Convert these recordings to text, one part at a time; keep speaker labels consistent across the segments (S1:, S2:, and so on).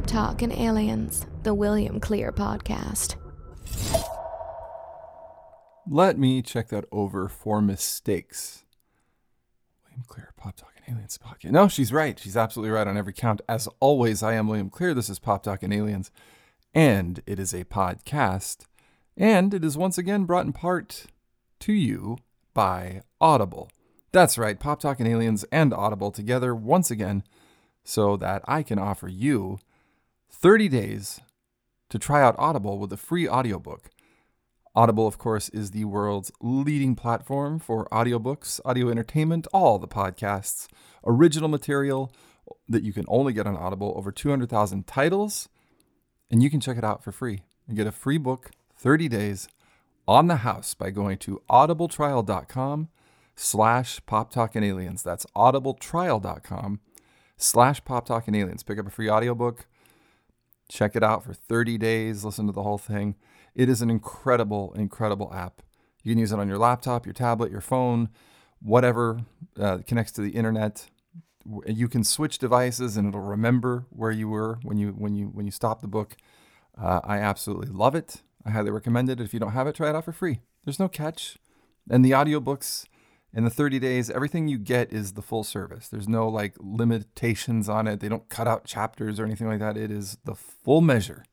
S1: Pop Talk and Aliens, the William Clear podcast.
S2: Let me check that over for mistakes. William Clear, Pop Talk and Aliens podcast. No, she's right. She's absolutely right on every count. As always, I am William Clear. This is Pop Talk and Aliens, and it is a podcast, and it is once again brought in part to you by Audible. That's right, Pop Talk and Aliens and Audible together once again so that I can offer you 30 days to try out Audible with a free audiobook. Audible, of course, is the world's leading platform for audiobooks, audio entertainment, all the podcasts, original material that you can only get on Audible, over 200,000 titles, and you can check it out for free. You get a free book, 30 days, on the house by going to audibletrial.com slash pop talk and aliens. That's audibletrial.com slash pop talk and aliens. Pick up a free audiobook, check it out for 30 days, listen to the whole thing. It is an incredible, incredible app. You can use it on your laptop, your tablet, your phone, whatever uh, connects to the internet. You can switch devices and it'll remember where you were when you when you when you stop the book. Uh, I absolutely love it. I highly recommend it. If you don't have it, try it out for free. There's no catch. And the audiobooks in the 30 days, everything you get is the full service. There's no like limitations on it. They don't cut out chapters or anything like that. It is the full measure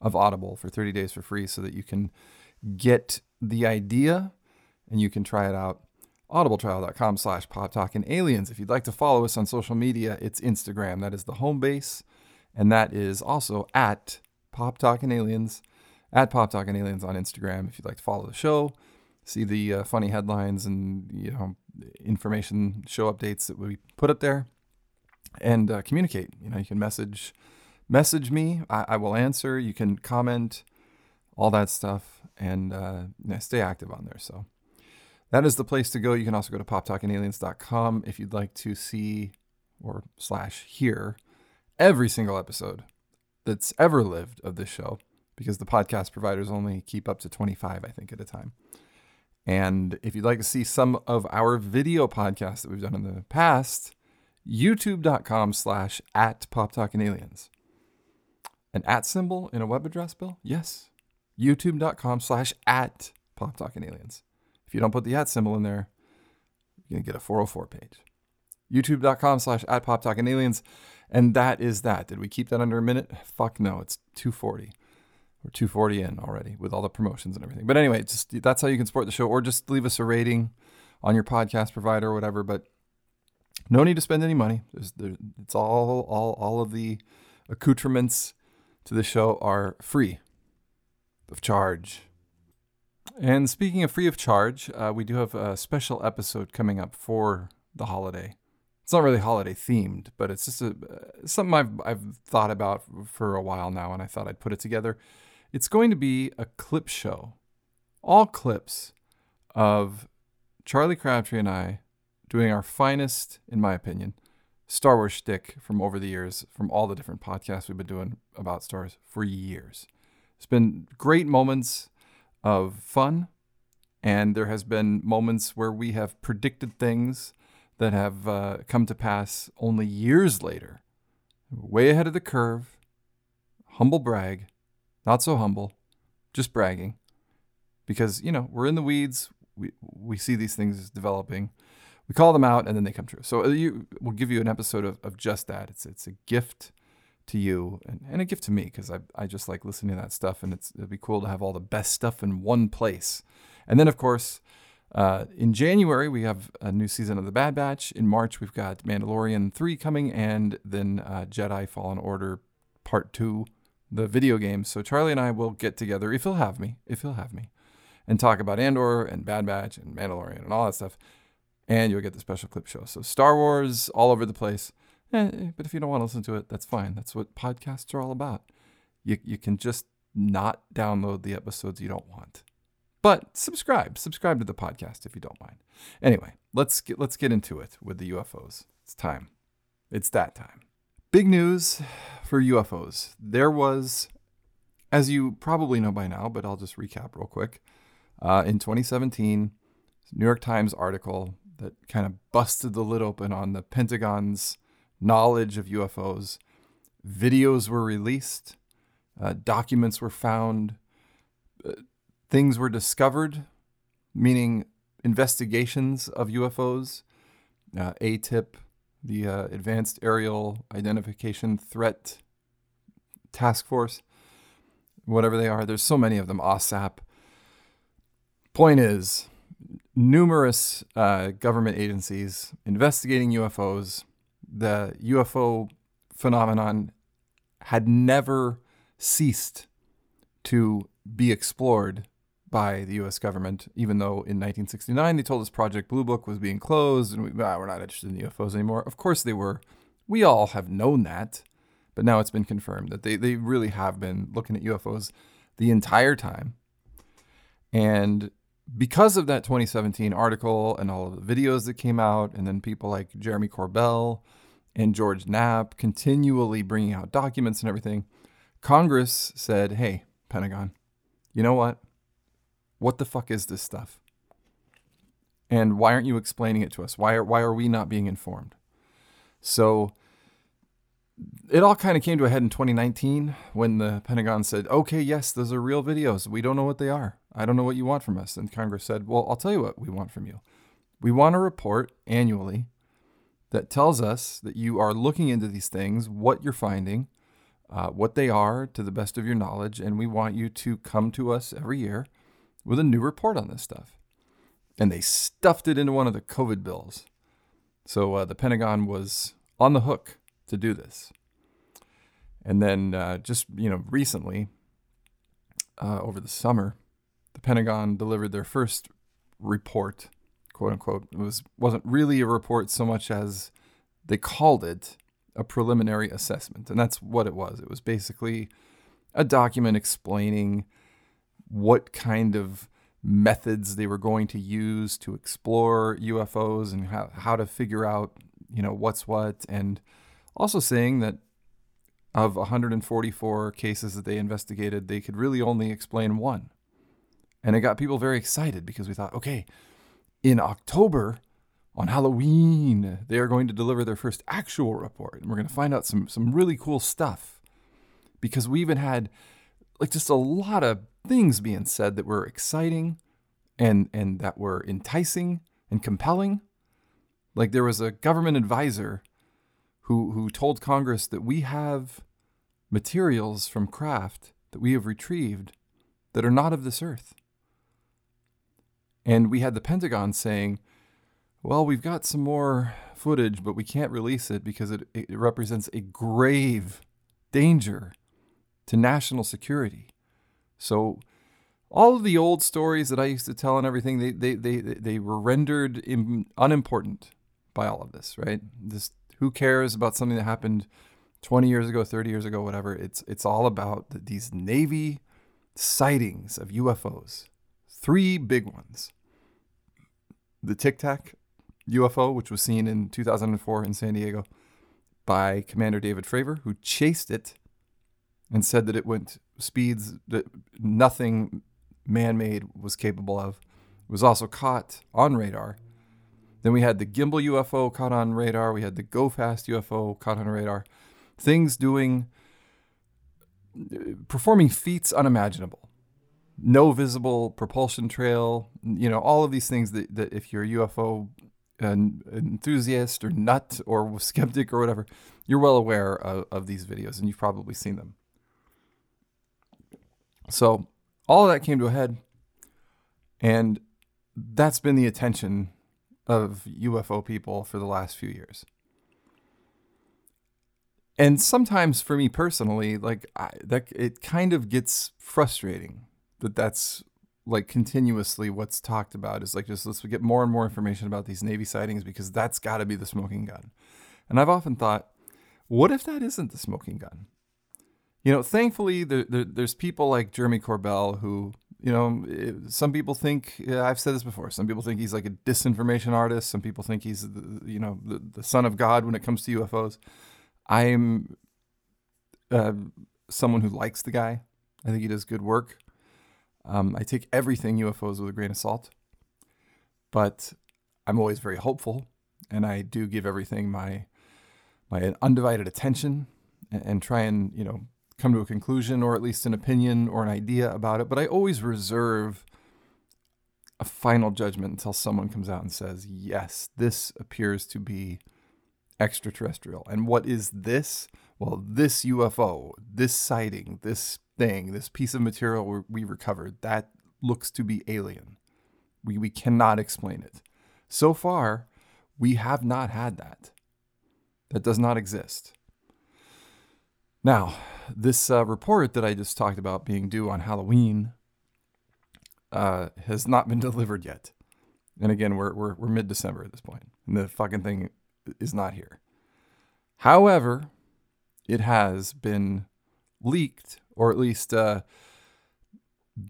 S2: of Audible for 30 days for free so that you can get the idea and you can try it out. Audibletrial.com slash pop talk and aliens. If you'd like to follow us on social media, it's Instagram. That is the home base. And that is also at pop talk and aliens, at pop talk and aliens on Instagram. If you'd like to follow the show, see the uh, funny headlines and you know information show updates that we put up there and uh, communicate. You know you can message message me. I, I, will answer. You can comment all that stuff. And uh, stay active on there. So that is the place to go. You can also go to poptalkandaliens.com if you'd like to see or slash hear every single episode that's ever lived of this show because the podcast providers only keep up to 25 i think at a time and if you'd like to see some of our video podcasts that we've done in the past, youtube.com slash at pop talking aliens. An at symbol in a web address, Bill? Yes. youtube.com slash at pop talking aliens. If you don't put the at symbol in there, you're going to get a 404 page. youtube.com slash at pop talking aliens. And that is that. Did we keep that under a minute? Fuck no, it's 240. We're 240 in already with all the promotions and everything. But anyway, just that's how you can support the show, or just leave us a rating on your podcast provider or whatever. But no need to spend any money. There, it's all all all of the accoutrements to the show are free of charge. And speaking of free of charge, uh, we do have a special episode coming up for the holiday. It's not really holiday themed, but it's just a, something I've, I've thought about for a while now, and I thought I'd put it together. It's going to be a clip show, all clips of Charlie Crabtree and I doing our finest, in my opinion, Star Wars shtick from over the years, from all the different podcasts we've been doing about Star Wars for years. It's been great moments of fun, and there has been moments where we have predicted things that have uh, come to pass only years later, way ahead of the curve. Humble brag, not so humble, just bragging. Because, you know, we're in the weeds. We, we see these things developing. We call them out and then they come true. So uh, you, we'll give you an episode of, of just that. It's, it's a gift to you and, and a gift to me because I, I just like listening to that stuff and it's, it'd be cool to have all the best stuff in one place. And then, of course, uh, in January, we have a new season of The Bad Batch. In March, we've got Mandalorian 3 coming and then uh, Jedi Fallen Order Part 2 the video games. So Charlie and I will get together if he'll have me, if he'll have me, and talk about Andor and Bad Batch and Mandalorian and all that stuff. And you'll get the special clip show. So Star Wars all over the place. Eh, eh, but if you don't want to listen to it, that's fine. That's what podcasts are all about. You you can just not download the episodes you don't want. But subscribe, subscribe to the podcast if you don't mind. Anyway, let's get let's get into it with the UFOs. It's time. It's that time. Big news for UFOs. There was, as you probably know by now, but I'll just recap real quick. Uh, in 2017, New York Times article that kind of busted the lid open on the Pentagon's knowledge of UFOs. videos were released, uh, documents were found, uh, things were discovered, meaning investigations of UFOs, uh, ATIP, the uh, Advanced Aerial Identification Threat Task Force, whatever they are. There's so many of them, OSAP. Point is, numerous uh, government agencies investigating UFOs. The UFO phenomenon had never ceased to be explored by the U.S. government, even though in 1969 they told us Project Blue Book was being closed and we, ah, we're not interested in UFOs anymore. Of course they were. We all have known that, but now it's been confirmed that they, they really have been looking at UFOs the entire time. And because of that 2017 article and all of the videos that came out, and then people like Jeremy Corbell and George Knapp continually bringing out documents and everything, Congress said, hey, Pentagon, you know what? What the fuck is this stuff? And why aren't you explaining it to us? Why are, why are we not being informed? So it all kind of came to a head in 2019 when the Pentagon said, okay, yes, those are real videos. We don't know what they are. I don't know what you want from us. And Congress said, well, I'll tell you what we want from you. We want a report annually that tells us that you are looking into these things, what you're finding, uh, what they are to the best of your knowledge, and we want you to come to us every year with a new report on this stuff. And they stuffed it into one of the COVID bills. So uh, the Pentagon was on the hook to do this. And then uh, just you know recently, uh, over the summer, the Pentagon delivered their first report, quote unquote. It was wasn't really a report so much as they called it a preliminary assessment, and that's what it was. It was basically a document explaining what kind of methods they were going to use to explore UFOs and how, how to figure out, you know, what's what, and also saying that of 144 cases that they investigated, they could really only explain one. And it got people very excited because we thought, okay, in October, on Halloween, they are going to deliver their first actual report. And we're going to find out some, some really cool stuff. Because we even had like just a lot of things being said that were exciting and and that were enticing and compelling. Like there was a government advisor who who told Congress that we have materials from craft that we have retrieved that are not of this earth. And we had the Pentagon saying, well, we've got some more footage, but we can't release it because it, it represents a grave danger to national security. So all of the old stories that I used to tell and everything, they they they they were rendered Im- unimportant by all of this, right? Just who cares about something that happened 20 years ago, 30 years ago, whatever. It's it's all about these Navy sightings of UFOs. Three big ones. The Tic Tac UFO, which was seen in 2004 in San Diego by Commander David Fravor, who chased it and said that it went speeds that nothing man-made was capable of. It was also caught on radar. Then we had the gimbal UFO caught on radar. We had the go fast UFO caught on radar. Things doing performing feats unimaginable. No visible propulsion trail, you know, all of these things that, that if you're a UFO an uh, enthusiast or nut or skeptic or whatever, you're well aware of, of these videos and you've probably seen them. So all of that came to a head, and that's been the attention of UFO people for the last few years. And sometimes for me personally, like I, that, it kind of gets frustrating that that's like continuously what's talked about is like just let's get more and more information about these Navy sightings because that's got to be the smoking gun. And I've often thought, what if that isn't the smoking gun? You know, thankfully, there, there, there's people like Jeremy Corbell who, you know, some people think, I've said this before, some people think he's like a disinformation artist. Some people think he's, the, you know, the, the son of God when it comes to UFOs. I'm uh, someone who likes the guy. I think he does good work. Um, I take everything UFOs with a grain of salt, but I'm always very hopeful, and I do give everything my my undivided attention and, and try and, you know, come to a conclusion or at least an opinion or an idea about it. But I always reserve a final judgment until someone comes out and says, yes, this appears to be extraterrestrial. And what is this? Well, this UFO, this sighting, this thing, this piece of material we recovered, that looks to be alien. We, we cannot explain it. So far, we have not had that. That does not exist. Now, this uh, report that I just talked about being due on Halloween uh, has not been delivered yet. And again, we're, we're, we're mid December at this point, and the fucking thing is not here. However, it has been leaked, or at least uh,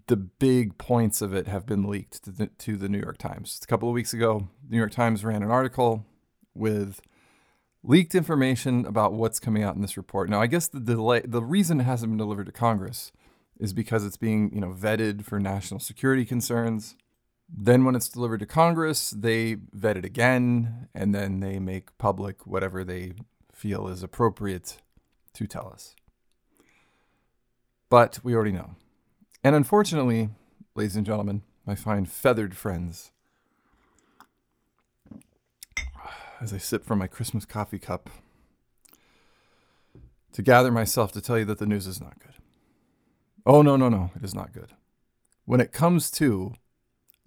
S2: the big points of it have been leaked to the, to the New York Times. A couple of weeks ago, the New York Times ran an article with leaked information about what's coming out in this report. Now, I guess the delay, the reason it hasn't been delivered to Congress is because it's being, you know, vetted for national security concerns. Then when it's delivered to Congress, they vet it again and then they make public whatever they feel is appropriate to tell us. But we already know. And unfortunately, ladies and gentlemen, my fine feathered friends, as I sip from my Christmas coffee cup, to gather myself to tell you that the news is not good. Oh, no, no, no, it is not good. When it comes to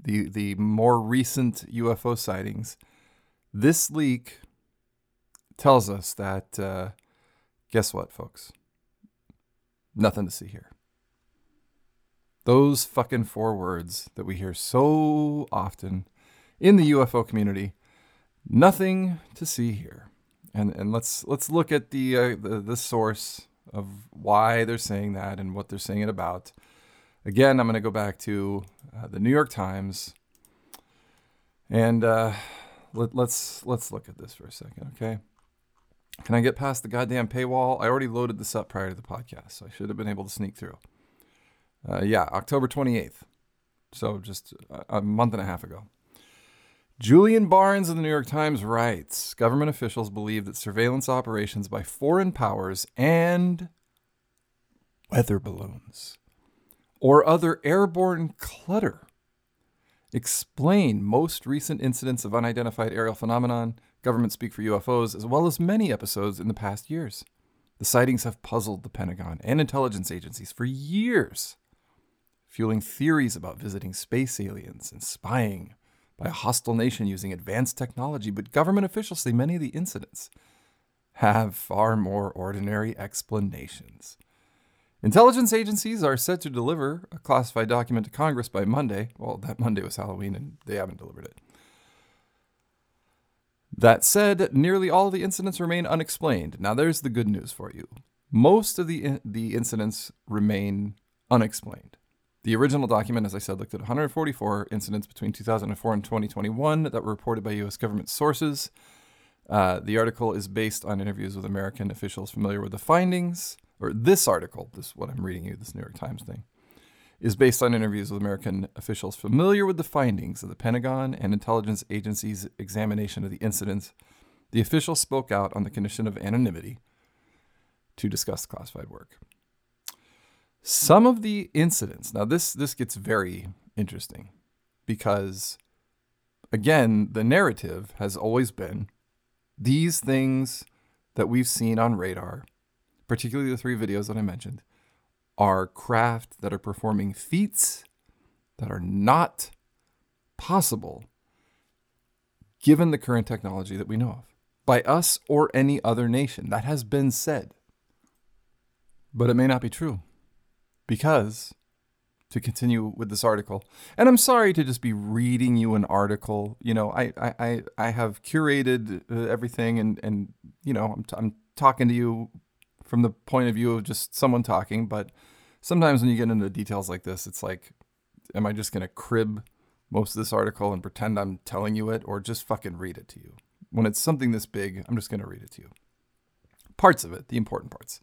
S2: the, the more recent UFO sightings, this leak tells us that, uh, guess what, folks? Nothing to see here. Those fucking four words that we hear so often in the UFO community, nothing to see here. And and let's let's look at the uh, the, the source of why they're saying that and what they're saying it about. Again, I'm going to go back to uh, the New York Times, and uh, let, let's let's look at this for a second, okay? Can I get past the goddamn paywall? I already loaded this up prior to the podcast, so I should have been able to sneak through. Uh, yeah, October 28th. So just a, a month and a half ago. Julian Barnes of the New York Times writes Government officials believe that surveillance operations by foreign powers and weather balloons or other airborne clutter explain most recent incidents of unidentified aerial phenomenon, government speak for UFOs, as well as many episodes in the past years. The sightings have puzzled the Pentagon and intelligence agencies for years fueling theories about visiting space aliens and spying by a hostile nation using advanced technology, but government officials say many of the incidents have far more ordinary explanations. Intelligence agencies are set to deliver a classified document to Congress by Monday. Well, that Monday was Halloween and they haven't delivered it. That said, nearly all the incidents remain unexplained. Now, there's the good news for you. Most of the, the incidents remain unexplained. The original document, as I said, looked at 144 incidents between 2004 and 2021 that were reported by U.S. government sources. Uh, the article is based on interviews with American officials familiar with the findings, or this article, this is what I'm reading you, this New York Times thing, is based on interviews with American officials familiar with the findings of the Pentagon and intelligence agencies' examination of the incidents. The officials spoke out on the condition of anonymity to discuss classified work. Some of the incidents, now this this gets very interesting because again, the narrative has always been these things that we've seen on radar, particularly the three videos that I mentioned, are craft that are performing feats that are not possible given the current technology that we know of by us or any other nation. That has been said. But it may not be true because to continue with this article and i'm sorry to just be reading you an article you know i i i have curated uh, everything and and you know I'm, t- I'm talking to you from the point of view of just someone talking but sometimes when you get into details like this it's like am i just going to crib most of this article and pretend i'm telling you it or just fucking read it to you? When it's something this big i'm just going to read it to you. Parts of it the important parts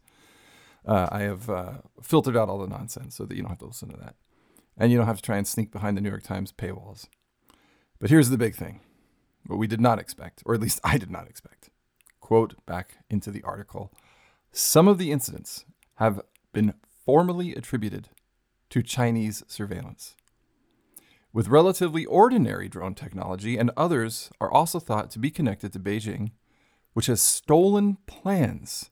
S2: uh, I have uh, filtered out all the nonsense so that you don't have to listen to that. And you don't have to try and sneak behind the New York Times paywalls. But here's the big thing what we did not expect, or at least I did not expect. Quote back into the article Some of the incidents have been formally attributed to Chinese surveillance. With relatively ordinary drone technology, and others are also thought to be connected to Beijing, which has stolen plans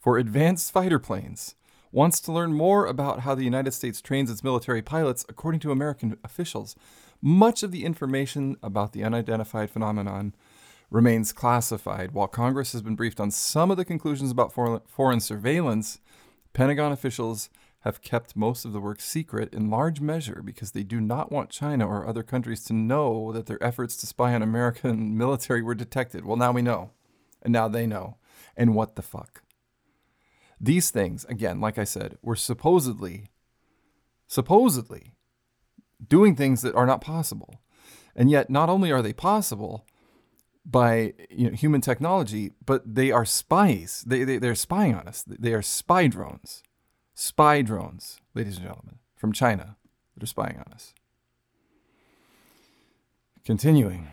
S2: for advanced fighter planes, wants to learn more about how the United States trains its military pilots, according to American officials. Much of the information about the unidentified phenomenon remains classified. While Congress has been briefed on some of the conclusions about foreign surveillance, Pentagon officials have kept most of the work secret in large measure because they do not want China or other countries to know that their efforts to spy on American military were detected. Well, now we know. And now they know. And what the fuck? These things, again, like I said, were supposedly, supposedly doing things that are not possible. And yet, not only are they possible by you know, human technology, but they are spies. They, they, they're spying on us. They are spy drones spy drones, ladies and gentlemen, from China that are spying on us. Continuing.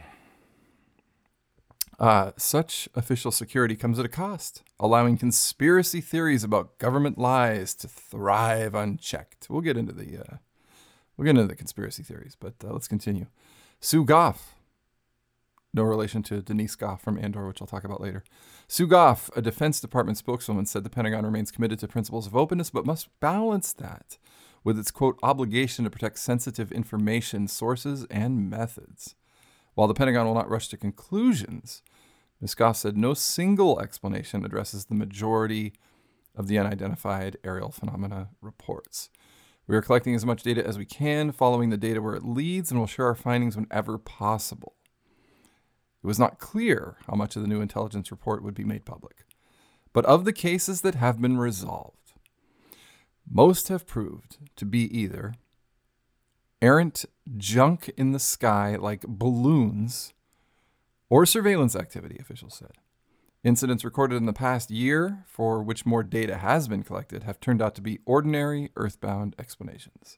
S2: Uh, such official security comes at a cost, allowing conspiracy theories about government lies to thrive unchecked. We'll get into the uh, we'll get into the conspiracy theories, but uh, let's continue. Sue Gough, no relation to Denise Gough from Andor, which I'll talk about later. Sue Gough, a Defense Department spokeswoman, said the Pentagon remains committed to principles of openness, but must balance that with its quote obligation to protect sensitive information sources and methods. While the Pentagon will not rush to conclusions, Ms. Gough said no single explanation addresses the majority of the unidentified aerial phenomena reports. We are collecting as much data as we can, following the data where it leads, and we'll share our findings whenever possible. It was not clear how much of the new intelligence report would be made public. But of the cases that have been resolved, most have proved to be either errant junk in the sky like balloons or surveillance activity, officials said. Incidents recorded in the past year, for which more data has been collected, have turned out to be ordinary earthbound explanations.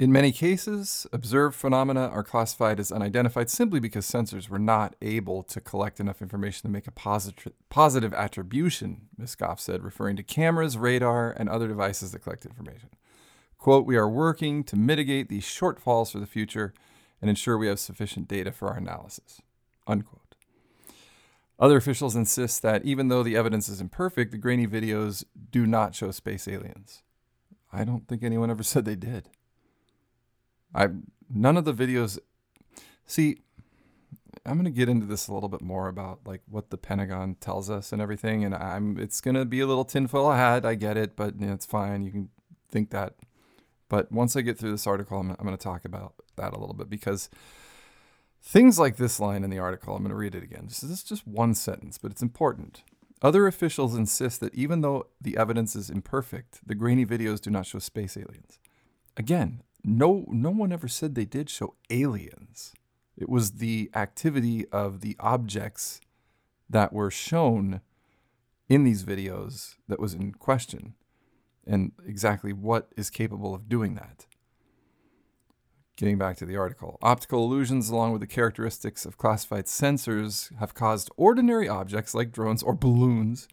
S2: In many cases, observed phenomena are classified as unidentified simply because sensors were not able to collect enough information to make a posit- positive attribution, Ms. Gough said, referring to cameras, radar, and other devices that collect information. Quote, we are working to mitigate these shortfalls for the future and ensure we have sufficient data for our analysis. Unquote. Other officials insist that even though the evidence is imperfect, the grainy videos do not show space aliens. I don't think anyone ever said they did. I none of the videos. See, I'm gonna get into this a little bit more about like what the Pentagon tells us and everything, and I'm it's gonna be a little tinfoil hat. I get it, but you know, it's fine. You can think that. But once I get through this article, I'm, I'm gonna talk about that a little bit because things like this line in the article, I'm gonna read it again. This is just one sentence, but it's important. Other officials insist that even though the evidence is imperfect, the grainy videos do not show space aliens. Again, no no one ever said they did show aliens. It was the activity of the objects that were shown in these videos that was in question and exactly what is capable of doing that. Getting back to the article, optical illusions, along with the characteristics of classified sensors, have caused ordinary objects like drones or balloons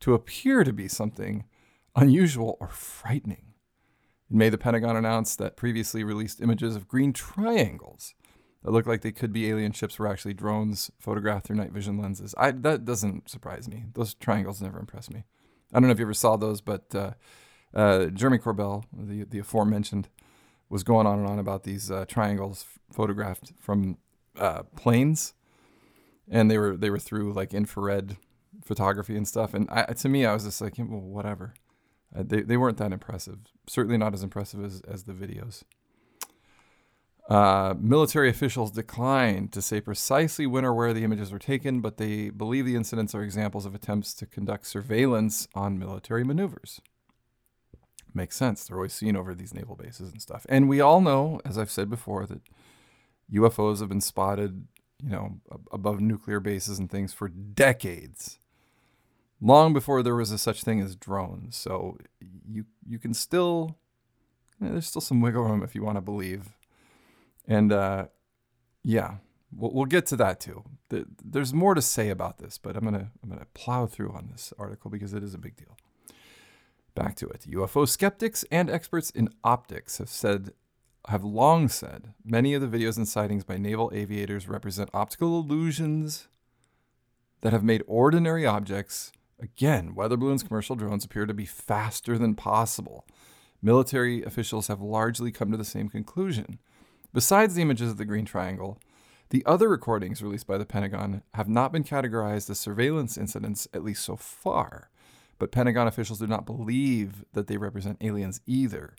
S2: to appear to be something unusual or frightening. In May, the Pentagon announced that previously released images of green triangles that looked like they could be alien ships were actually drones photographed through night vision lenses. I, that doesn't surprise me. Those triangles never impress me. I don't know if you ever saw those, but uh, uh, Jeremy Corbell, the, the aforementioned, was going on and on about these uh, triangles photographed from uh, planes, and they were they were through like infrared photography and stuff. And I, to me, I was just like, well, whatever. Uh, they, they weren't that impressive. Certainly not as impressive as, as the videos. Uh, military officials declined to say precisely when or where the images were taken, but they believe the incidents are examples of attempts to conduct surveillance on military maneuvers. Makes sense. They're always seen over these naval bases and stuff. And we all know, as I've said before, that UFOs have been spotted, you know, above nuclear bases and things for decades long before there was a such thing as drones. So you you can still there's still some wiggle room if you want to believe. And uh, yeah, we'll, we'll get to that too. The, there's more to say about this, but I'm gonna I'm gonna plow through on this article because it is a big deal. Back to it. UFO skeptics and experts in optics have said have long said many of the videos and sightings by naval aviators represent optical illusions that have made ordinary objects, again, weather balloons, commercial drones, appear to be faster than possible. Military officials have largely come to the same conclusion. Besides the images of the Green Triangle, the other recordings released by the Pentagon have not been categorized as surveillance incidents, at least so far. But Pentagon officials do not believe that they represent aliens either.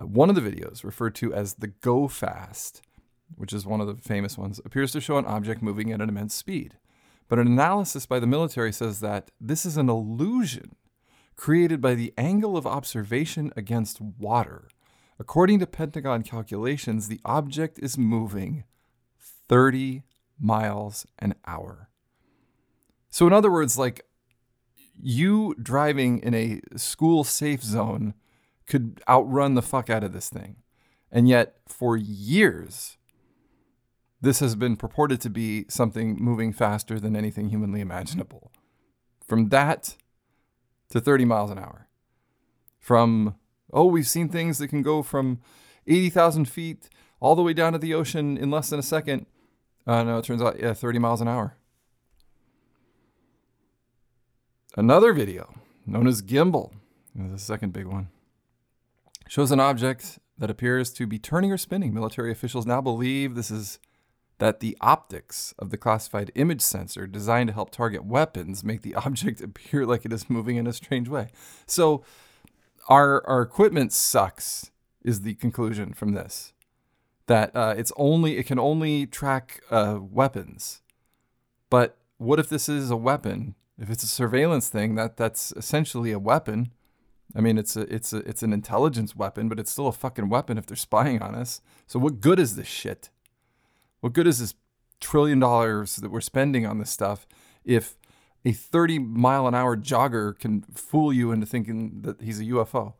S2: Uh, one of the videos, referred to as the Go Fast, which is one of the famous ones, appears to show an object moving at an immense speed. But an analysis by the military says that this is an illusion created by the angle of observation against water. According to Pentagon calculations, the object is moving 30 miles an hour. So, in other words, like you driving in a school safe zone could outrun the fuck out of this thing. And yet, for years, this has been purported to be something moving faster than anything humanly imaginable. From that to 30 miles an hour. From, oh, we've seen things that can go from 80,000 feet all the way down to the ocean in less than a second. Uh, no, it turns out, yeah, 30 miles an hour. Another video, known as Gimbal, the second big one, shows an object that appears to be turning or spinning. Military officials now believe this is that the optics of the classified image sensor designed to help target weapons make the object appear like it is moving in a strange way. So our our equipment sucks is the conclusion from this. That uh, it's only it can only track uh, weapons. But what if this is a weapon? If it's a surveillance thing, that that's essentially a weapon. I mean, it's a it's a it's an intelligence weapon, but it's still a fucking weapon if they're spying on us. So what good is this shit? What good is this trillion dollars that we're spending on this stuff if a 30 mile an hour jogger can fool you into thinking that he's a UFO?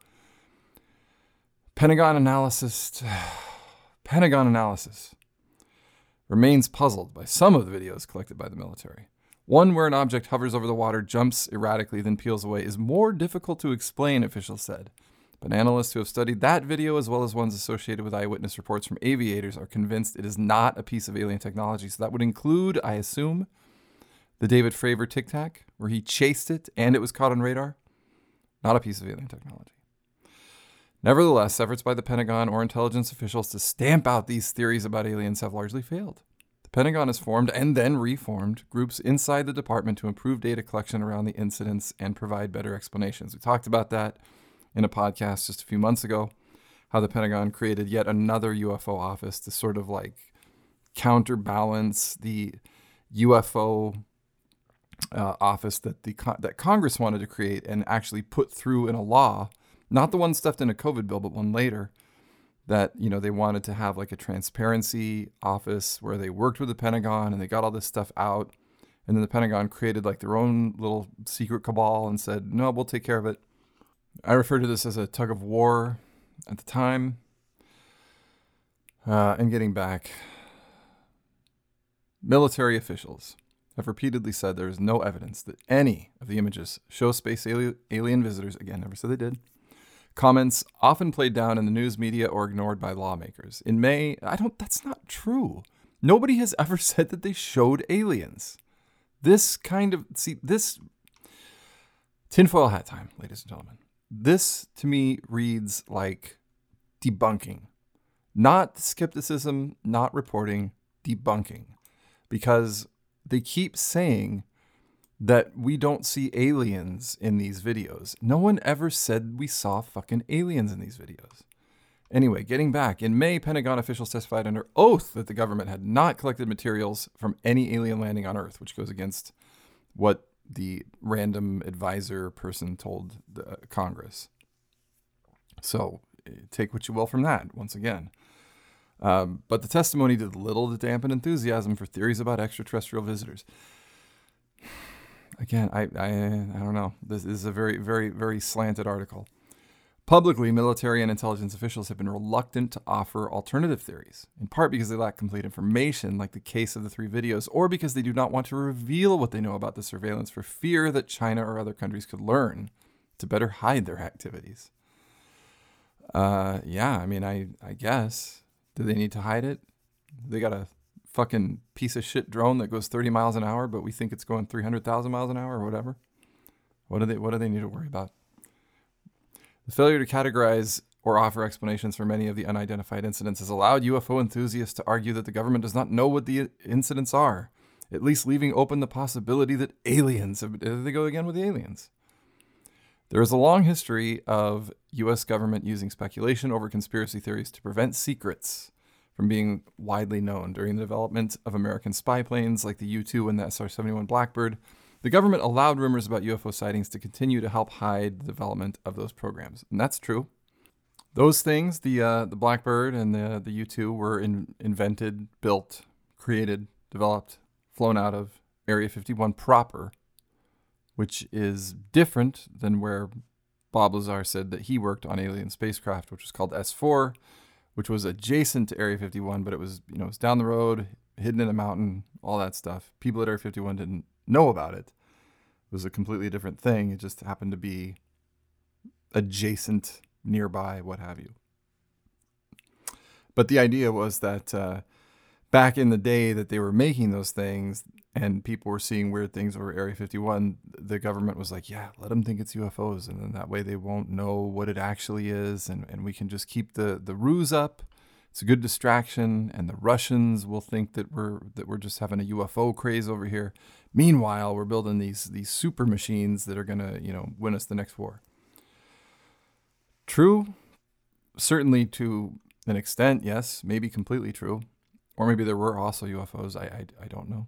S2: Pentagon analysis Pentagon analysis remains puzzled by some of the videos collected by the military. One where an object hovers over the water, jumps erratically, then peels away is more difficult to explain, officials said. But analysts who have studied that video, as well as ones associated with eyewitness reports from aviators, are convinced it is not a piece of alien technology. So that would include, I assume, the David Fravor Tic Tac, where he chased it and it was caught on radar. Not a piece of alien technology. Nevertheless, efforts by the Pentagon or intelligence officials to stamp out these theories about aliens have largely failed. The Pentagon has formed and then reformed groups inside the department to improve data collection around the incidents and provide better explanations. We talked about that in a podcast just a few months ago, how the Pentagon created yet another UFO office to sort of like counterbalance the UFO uh, office that the that Congress wanted to create and actually put through in a law, not the one stuffed in a COVID bill, but one later that you know they wanted to have like a transparency office where they worked with the Pentagon and they got all this stuff out, and then the Pentagon created like their own little secret cabal and said, "No, we'll take care of it." I refer to this as a tug of war at the time. Uh, and getting back, military officials have repeatedly said there is no evidence that any of the images show space alien visitors. Again, never said they did Comments often played down in the news media or ignored by lawmakers. In May, I don't, that's not true. Nobody has ever said that they showed aliens. This kind of, see, this, tinfoil hat time, ladies and gentlemen. This to me reads like debunking, not skepticism, not reporting, debunking. Because they keep saying that we don't see aliens in these videos. No one ever said we saw fucking aliens in these videos. Anyway, getting back, in May, Pentagon officials testified under oath that the government had not collected materials from any alien landing on Earth, which goes against what the random advisor person told the Congress. So take what you will from that, once again. Um, but the testimony did little to dampen enthusiasm for theories about extraterrestrial visitors again, I, I, I don't know. This is a very, very, very slanted article. Publicly, military and intelligence officials have been reluctant to offer alternative theories, in part because they lack complete information, like the case of the three videos, or because they do not want to reveal what they know about the surveillance for fear that China or other countries could learn to better hide their activities. Uh, yeah, I mean, I, I guess. Do they need to hide it? They got a fucking piece of shit drone that goes 30 miles an hour, but we think it's going 300,000 miles an hour or whatever. What do they What do they need to worry about? The failure to categorize or offer explanations for many of the unidentified incidents has allowed UFO enthusiasts to argue that the government does not know what the incidents are, at least leaving open the possibility that aliens have. There they go again with the aliens. There is a long history of U.S. government using speculation over conspiracy theories to prevent secrets from being widely known. During the development of American spy planes like the U 2 and the SR 71 Blackbird, the government allowed rumors about UFO sightings to continue to help hide the development of those programs. And that's true. Those things, the, uh, the Blackbird and the, the U 2, were in, invented, built, created, developed, flown out of Area 51 proper which is different than where Bob Lazar said that he worked on alien spacecraft, which was called S4, which was adjacent to Area 51, but it was, you know, it was down the road, hidden in a mountain, all that stuff. People at Area 51 didn't know about it. It was a completely different thing. It just happened to be adjacent, nearby, what have you. But the idea was that uh, back in the day that they were making those things, and people were seeing weird things over Area 51, the government was like, yeah, let them think it's UFOs. And then that way they won't know what it actually is. And, and we can just keep the, the ruse up. It's a good distraction. And the Russians will think that we're, that we're just having a UFO craze over here. Meanwhile, we're building these, these super machines that are going to, you know, win us the next war. True. Certainly to an extent, yes. Maybe completely true. Or maybe there were also UFOs. I, I, I don't know.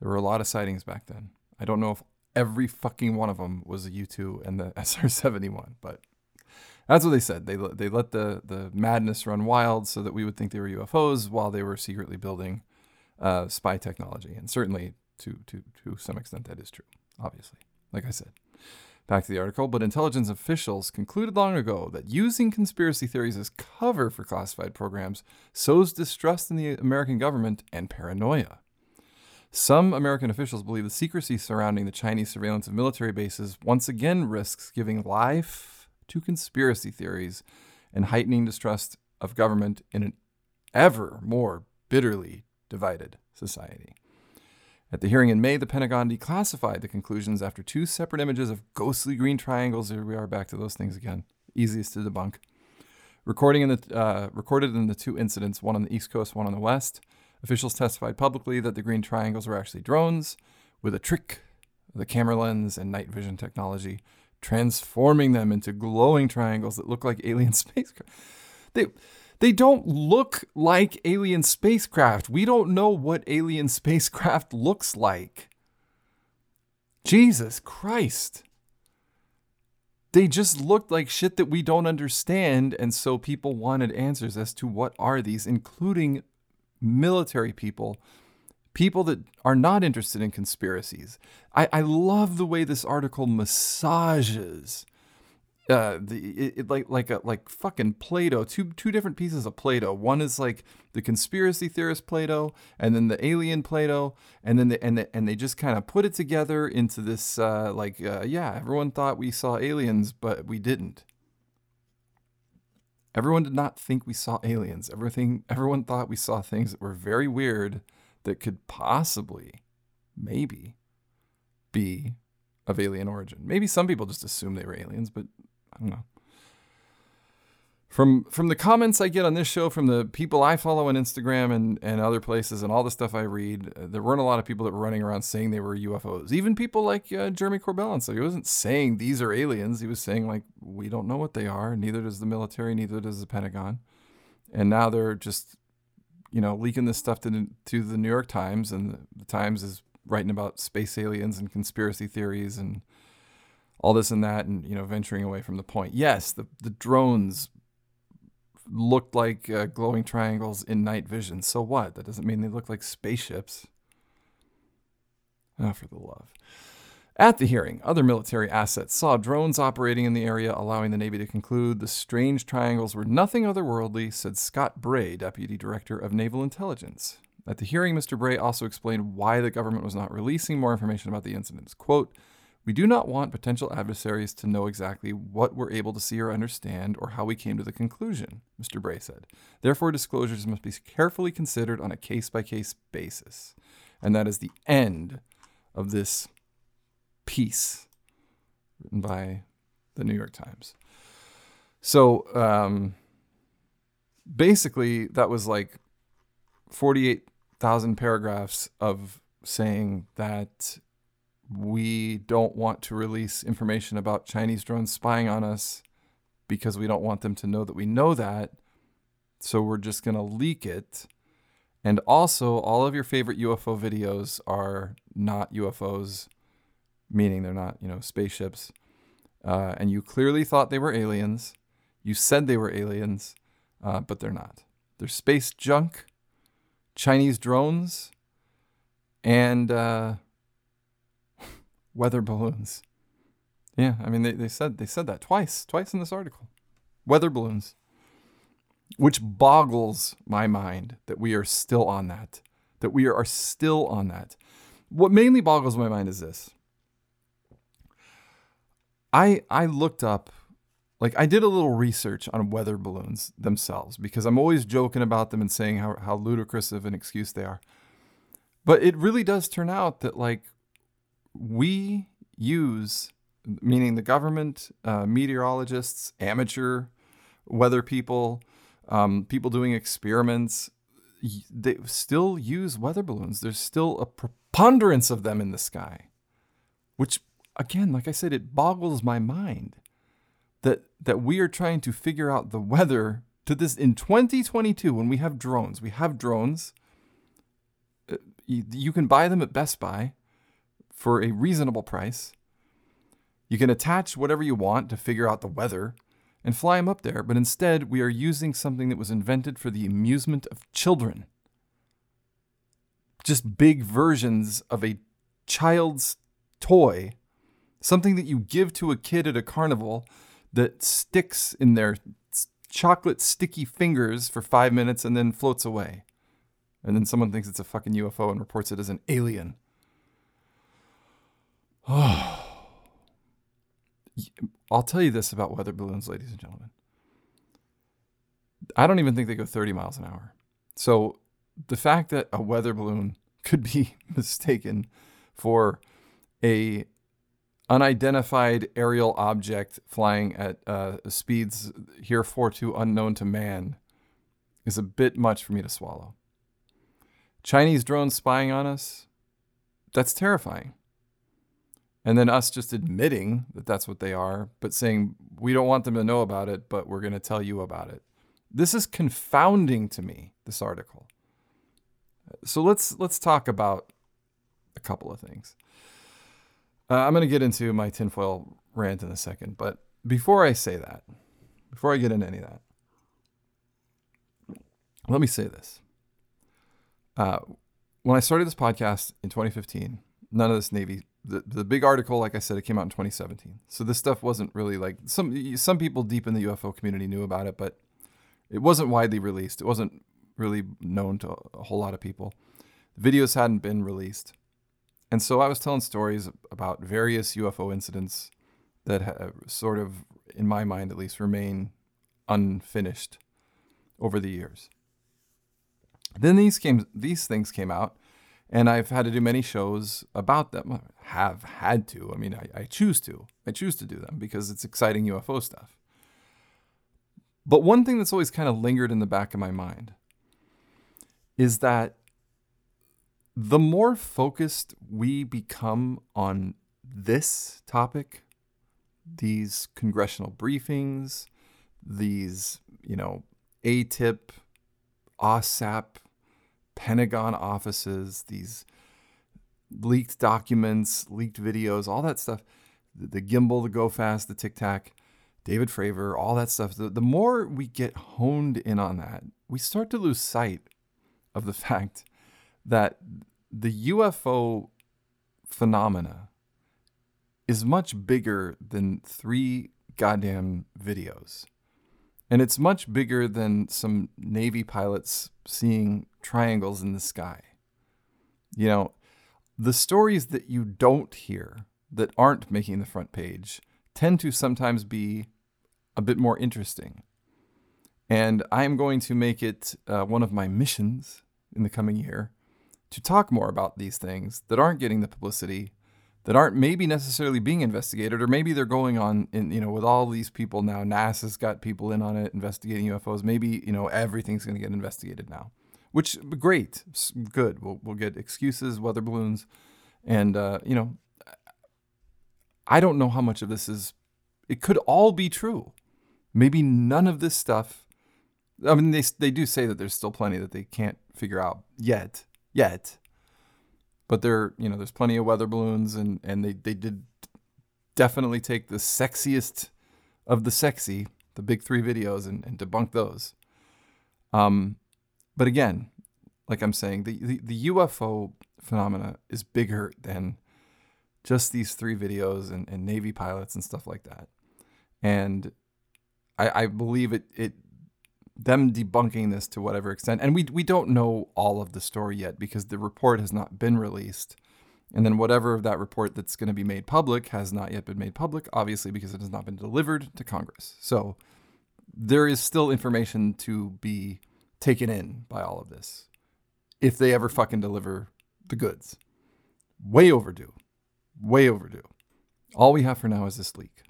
S2: There were a lot of sightings back then. I don't know if every fucking one of them was a U2 and the SR 71, but that's what they said. They, they let the, the madness run wild so that we would think they were UFOs while they were secretly building uh, spy technology. And certainly, to, to, to some extent, that is true, obviously. Like I said. Back to the article, but intelligence officials concluded long ago that using conspiracy theories as cover for classified programs sows distrust in the American government and paranoia. Some American officials believe the secrecy surrounding the Chinese surveillance of military bases once again risks giving life to conspiracy theories and heightening distrust of government in an ever more bitterly divided society. At the hearing in May, the Pentagon declassified the conclusions after two separate images of ghostly green triangles. Here we are back to those things again. Easiest to debunk. Recording in the, uh, recorded in the two incidents, one on the East Coast, one on the West, Officials testified publicly that the green triangles were actually drones with a trick the camera lens and night vision technology, transforming them into glowing triangles that look like alien spacecraft. They they don't look like alien spacecraft. We don't know what alien spacecraft looks like. Jesus Christ. They just looked like shit that we don't understand, and so people wanted answers as to what are these, including military people, people that are not interested in conspiracies. I, I love the way this article massages uh, the it, it, like like a like fucking Play-Doh. Two two different pieces of Play-Doh. One is like the conspiracy theorist Play-Doh, and then the alien Play-Doh, and then the, and the, and they just kind of put it together into this uh, like uh, yeah, everyone thought we saw aliens, but we didn't. Everyone did not think we saw aliens. Everything, everyone thought we saw things that were very weird that could possibly, maybe, be of alien origin. Maybe some people just assumed they were aliens, but I don't know. From from the comments I get on this show, from the people I follow on Instagram and, and other places, and all the stuff I read, uh, there weren't a lot of people that were running around saying they were UFOs. Even people like uh, Jeremy Corbell and so he wasn't saying these are aliens. He was saying like we don't know what they are. Neither does the military. Neither does the Pentagon. And now they're just you know leaking this stuff to to the New York Times, and the, the Times is writing about space aliens and conspiracy theories and all this and that, and you know venturing away from the point. Yes, the the drones looked like uh, glowing triangles in night vision. So what? That doesn't mean they look like spaceships. Oh, for the love. At the hearing, other military assets saw drones operating in the area, allowing the Navy to conclude the strange triangles were nothing otherworldly, said Scott Bray, Deputy Director of Naval Intelligence. At the hearing, Mr. Bray also explained why the government was not releasing more information about the incidents. Quote, we do not want potential adversaries to know exactly what we're able to see or understand or how we came to the conclusion, Mr. Bray said. Therefore, disclosures must be carefully considered on a case by case basis. And that is the end of this piece written by the New York Times. So um, basically, that was like 48,000 paragraphs of saying that we don't want to release information about Chinese drones spying on us because we don't want them to know that we know that. So we're just going to leak it. And also, all of your favorite UFO videos are not UFOs, meaning they're not, you know, spaceships. Uh, and you clearly thought they were aliens. You said they were aliens, uh, but they're not. They're space junk, Chinese drones, and uh, weather balloons. Yeah, I mean they, they said they said that twice, twice in this article. Weather balloons. Which boggles my mind that we are still on that. That we are still on that. What mainly boggles my mind is this. I I looked up like I did a little research on weather balloons themselves because I'm always joking about them and saying how, how ludicrous of an excuse they are. But it really does turn out that like we use, meaning the government, uh, meteorologists, amateur weather people, um, people doing experiments, they still use weather balloons. There's still a preponderance of them in the sky, which, again, like I said, it boggles my mind that that we are trying to figure out the weather to this in 2022 when we have drones. We have drones. Uh, you, you can buy them at Best Buy for a reasonable price. You can attach whatever you want to figure out the weather and fly them up there, but instead we are using something that was invented for the amusement of children. Just big versions of a child's toy, something that you give to a kid at a carnival that sticks in their chocolate sticky fingers for five minutes and then floats away. And then someone thinks it's a fucking UFO and reports it as an alien. Oh. I'll tell you this about weather balloons, ladies and gentlemen. I don't even think they go 30 miles an hour. So the fact that a weather balloon could be mistaken for a unidentified aerial object flying at uh, speeds heretofore unknown to man is a bit much for me to swallow. Chinese drones spying on us, that's terrifying and then us just admitting that that's what they are, but saying we don't want them to know about it, but we're going to tell you about it. This is confounding to me. This article. So let's let's talk about a couple of things. Uh, I'm going to get into my tinfoil rant in a second, but before I say that, before I get into any of that, let me say this. Uh, when I started this podcast in 2015, none of this Navy the, big article, like I said, it came out in 2017. So this stuff wasn't really like some some people deep in the UFO community knew about it, but it wasn't widely released. It wasn't really known to a whole lot of people. The videos hadn't been released, and so I was telling stories about various UFO incidents that sort of, in my mind at least, remain unfinished over the years. Then these came these things came out and I've had to do many shows about them. Have had to. I mean, I, I choose to. I choose to do them because it's exciting UFO stuff. But one thing that's always kind of lingered in the back of my mind is that the more focused we become on this topic, these congressional briefings, these, you know, ATIP, OSAP Pentagon offices, these leaked documents, leaked videos, all that stuff, the, the gimbal, the go fast, the tic tac, David Fravor, all that stuff. The, the more we get honed in on that, we start to lose sight of the fact that the UFO phenomena is much bigger than three goddamn videos. And it's much bigger than some Navy pilots seeing triangles in the sky. You know, the stories that you don't hear that aren't making the front page tend to sometimes be a bit more interesting. And I am going to make it uh, one of my missions in the coming year to talk more about these things that aren't getting the publicity, that aren't maybe necessarily being investigated, or maybe they're going on in, you know, with all these people now. NASA's got people in on it investigating UFOs. Maybe, you know, everything's going to get investigated now, which great, good. We'll, we'll get excuses, weather balloons, and, uh, you know, I don't know how much of this is, it could all be true. Maybe none of this stuff I mean, they they do say that there's still plenty that they can't figure out yet, yet. But there, you know, there's plenty of weather balloons, and and they they did definitely take the sexiest of the sexy, the big three videos, and, and debunk those. Um, but again, like I'm saying, the, the the UFO phenomena is bigger than just these three videos and, and Navy pilots and stuff like that. And I, I believe it it them debunking this to whatever extent. And we we don't know all of the story yet because the report has not been released. And then whatever of that report that's going to be made public has not yet been made public, obviously because it has not been delivered to Congress. So there is still information to be taken in by all of this. If they ever fucking deliver the goods. Way overdue. Way overdue. All we have for now is this leak.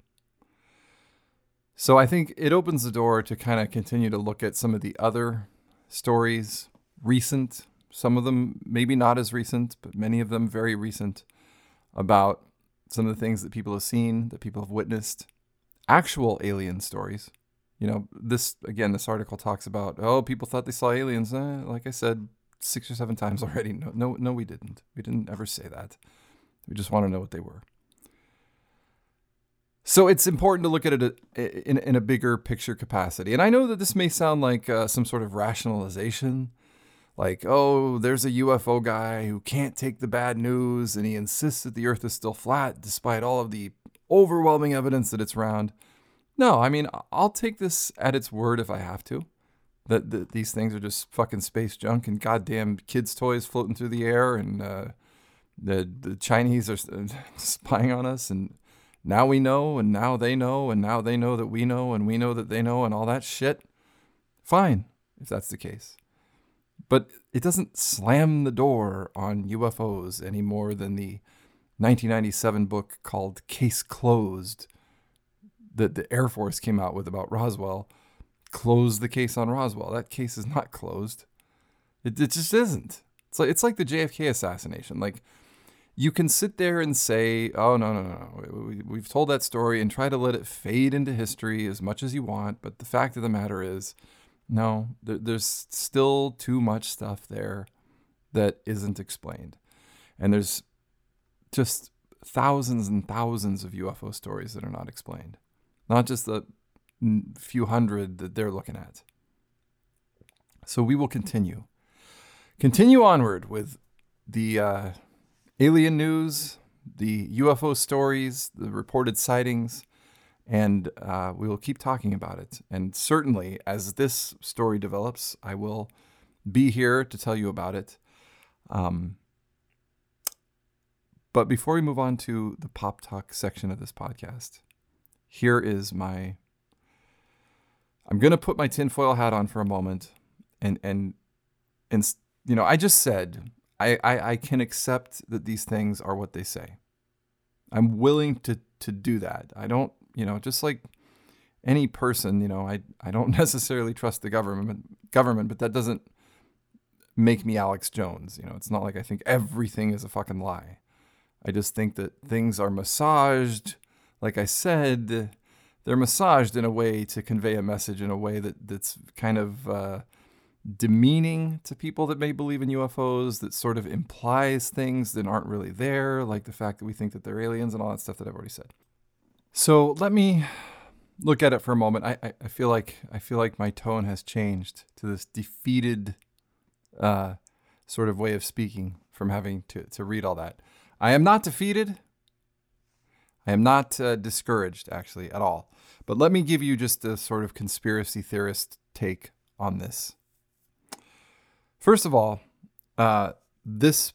S2: So I think it opens the door to kind of continue to look at some of the other stories, recent, some of them maybe not as recent, but many of them very recent, about some of the things that people have seen, that people have witnessed, actual alien stories. You know, this again, this article talks about oh, people thought they saw aliens. Eh, like I said six or seven times already. No, no, no, we didn't. We didn't ever say that. We just want to know what they were. So it's important to look at it in, in a bigger picture capacity. And I know that this may sound like uh, some sort of rationalization, like, oh, there's a UFO guy who can't take the bad news and he insists that the earth is still flat despite all of the overwhelming evidence that it's round. No, I mean, I'll take this at its word if I have to. That, that these things are just fucking space junk and goddamn kids' toys floating through the air and uh, the, the Chinese are spying on us and now we know, and now they know, and now they know that we know, and we know that they know, and all that shit. Fine, if that's the case. But it doesn't slam the door on UFOs any more than the 1997 book called Case Closed that the Air Force came out with about Roswell closed the case on Roswell. That case is not closed. It, it just isn't. It's like it's like the JFK assassination. Like you can sit there and say, oh, no, no, no, no, we've told that story and try to let it fade into history as much as you want. But the fact of the matter is, no, there's still too much stuff there that isn't explained. And there's just thousands and thousands of UFO stories that are not explained, not just the few hundred that they're looking at. So we will continue. Continue onward with the. Uh, alien news, the UFO stories, the reported sightings, and uh, we will keep talking about it. And certainly, as this story develops, I will be here to tell you about it. Um, but before we move on to the pop talk section of this podcast, here is my. I'm gonna put my tinfoil hat on for a moment, and and and you know I just said I, I, I can accept that these things are what they say. I'm willing to to do that. I don't, you know, just like any person, you know, I I don't necessarily trust the government government, but that doesn't make me Alex Jones. You know, it's not like I think everything is a fucking lie. I just think that things are massaged. Like I said, they're massaged in a way to convey a message in a way that that's kind of uh, demeaning to people that may believe in UFOs, that sort of implies things that aren't really there, like the fact that we think that they're aliens and all that stuff that I've already said. So let me look at it for a moment. I, I, I feel like I feel like my tone has changed to this defeated uh, sort of way of speaking from having to, to read all that. I am not defeated. I am not uh, discouraged, actually, at all. But let me give you just a sort of conspiracy theorist take on this. First of all, uh, this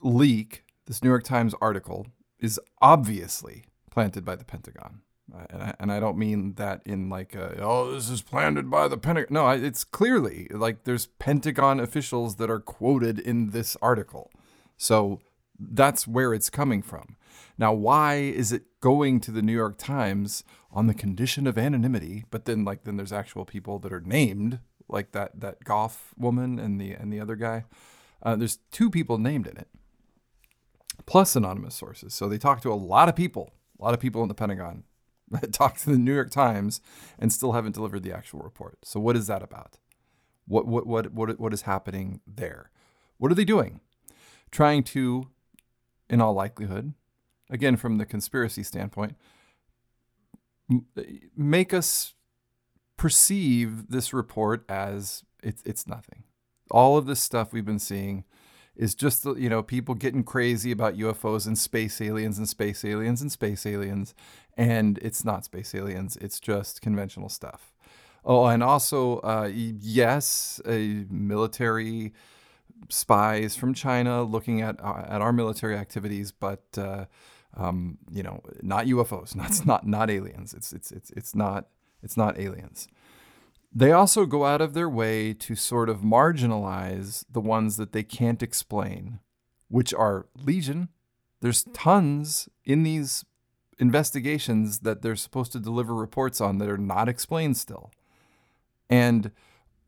S2: leak, this New York Times article, is obviously planted by the Pentagon. Uh, and, I, and I don't mean that in like, a, oh, this is planted by the Pentagon. No, it's clearly like there's Pentagon officials that are quoted in this article. So that's where it's coming from. Now, why is it going to the New York Times on the condition of anonymity? But then, like, then there's actual people that are named, like that that Gough woman and the and the other guy. Uh, there's two people named in it, plus anonymous sources. So they talk to a lot of people, a lot of people in the Pentagon that talk to the New York Times and still haven't delivered the actual report. So what is that about? What what what what what is happening there? What are they doing? Trying to, in all likelihood, again from the conspiracy standpoint, make us perceive this report as it's it's nothing. All of this stuff we've been seeing is just you know people getting crazy about UFOs and space aliens and space aliens and space aliens, and it's not space aliens. It's just conventional stuff. Oh, and also uh, yes, military spies from China looking at uh, at our military activities, but uh, um, you know, not UFOs, not not not aliens. It's it's it's it's not it's not aliens. They also go out of their way to sort of marginalize the ones that they can't explain, which are legion. There's tons in these investigations that they're supposed to deliver reports on that are not explained still. And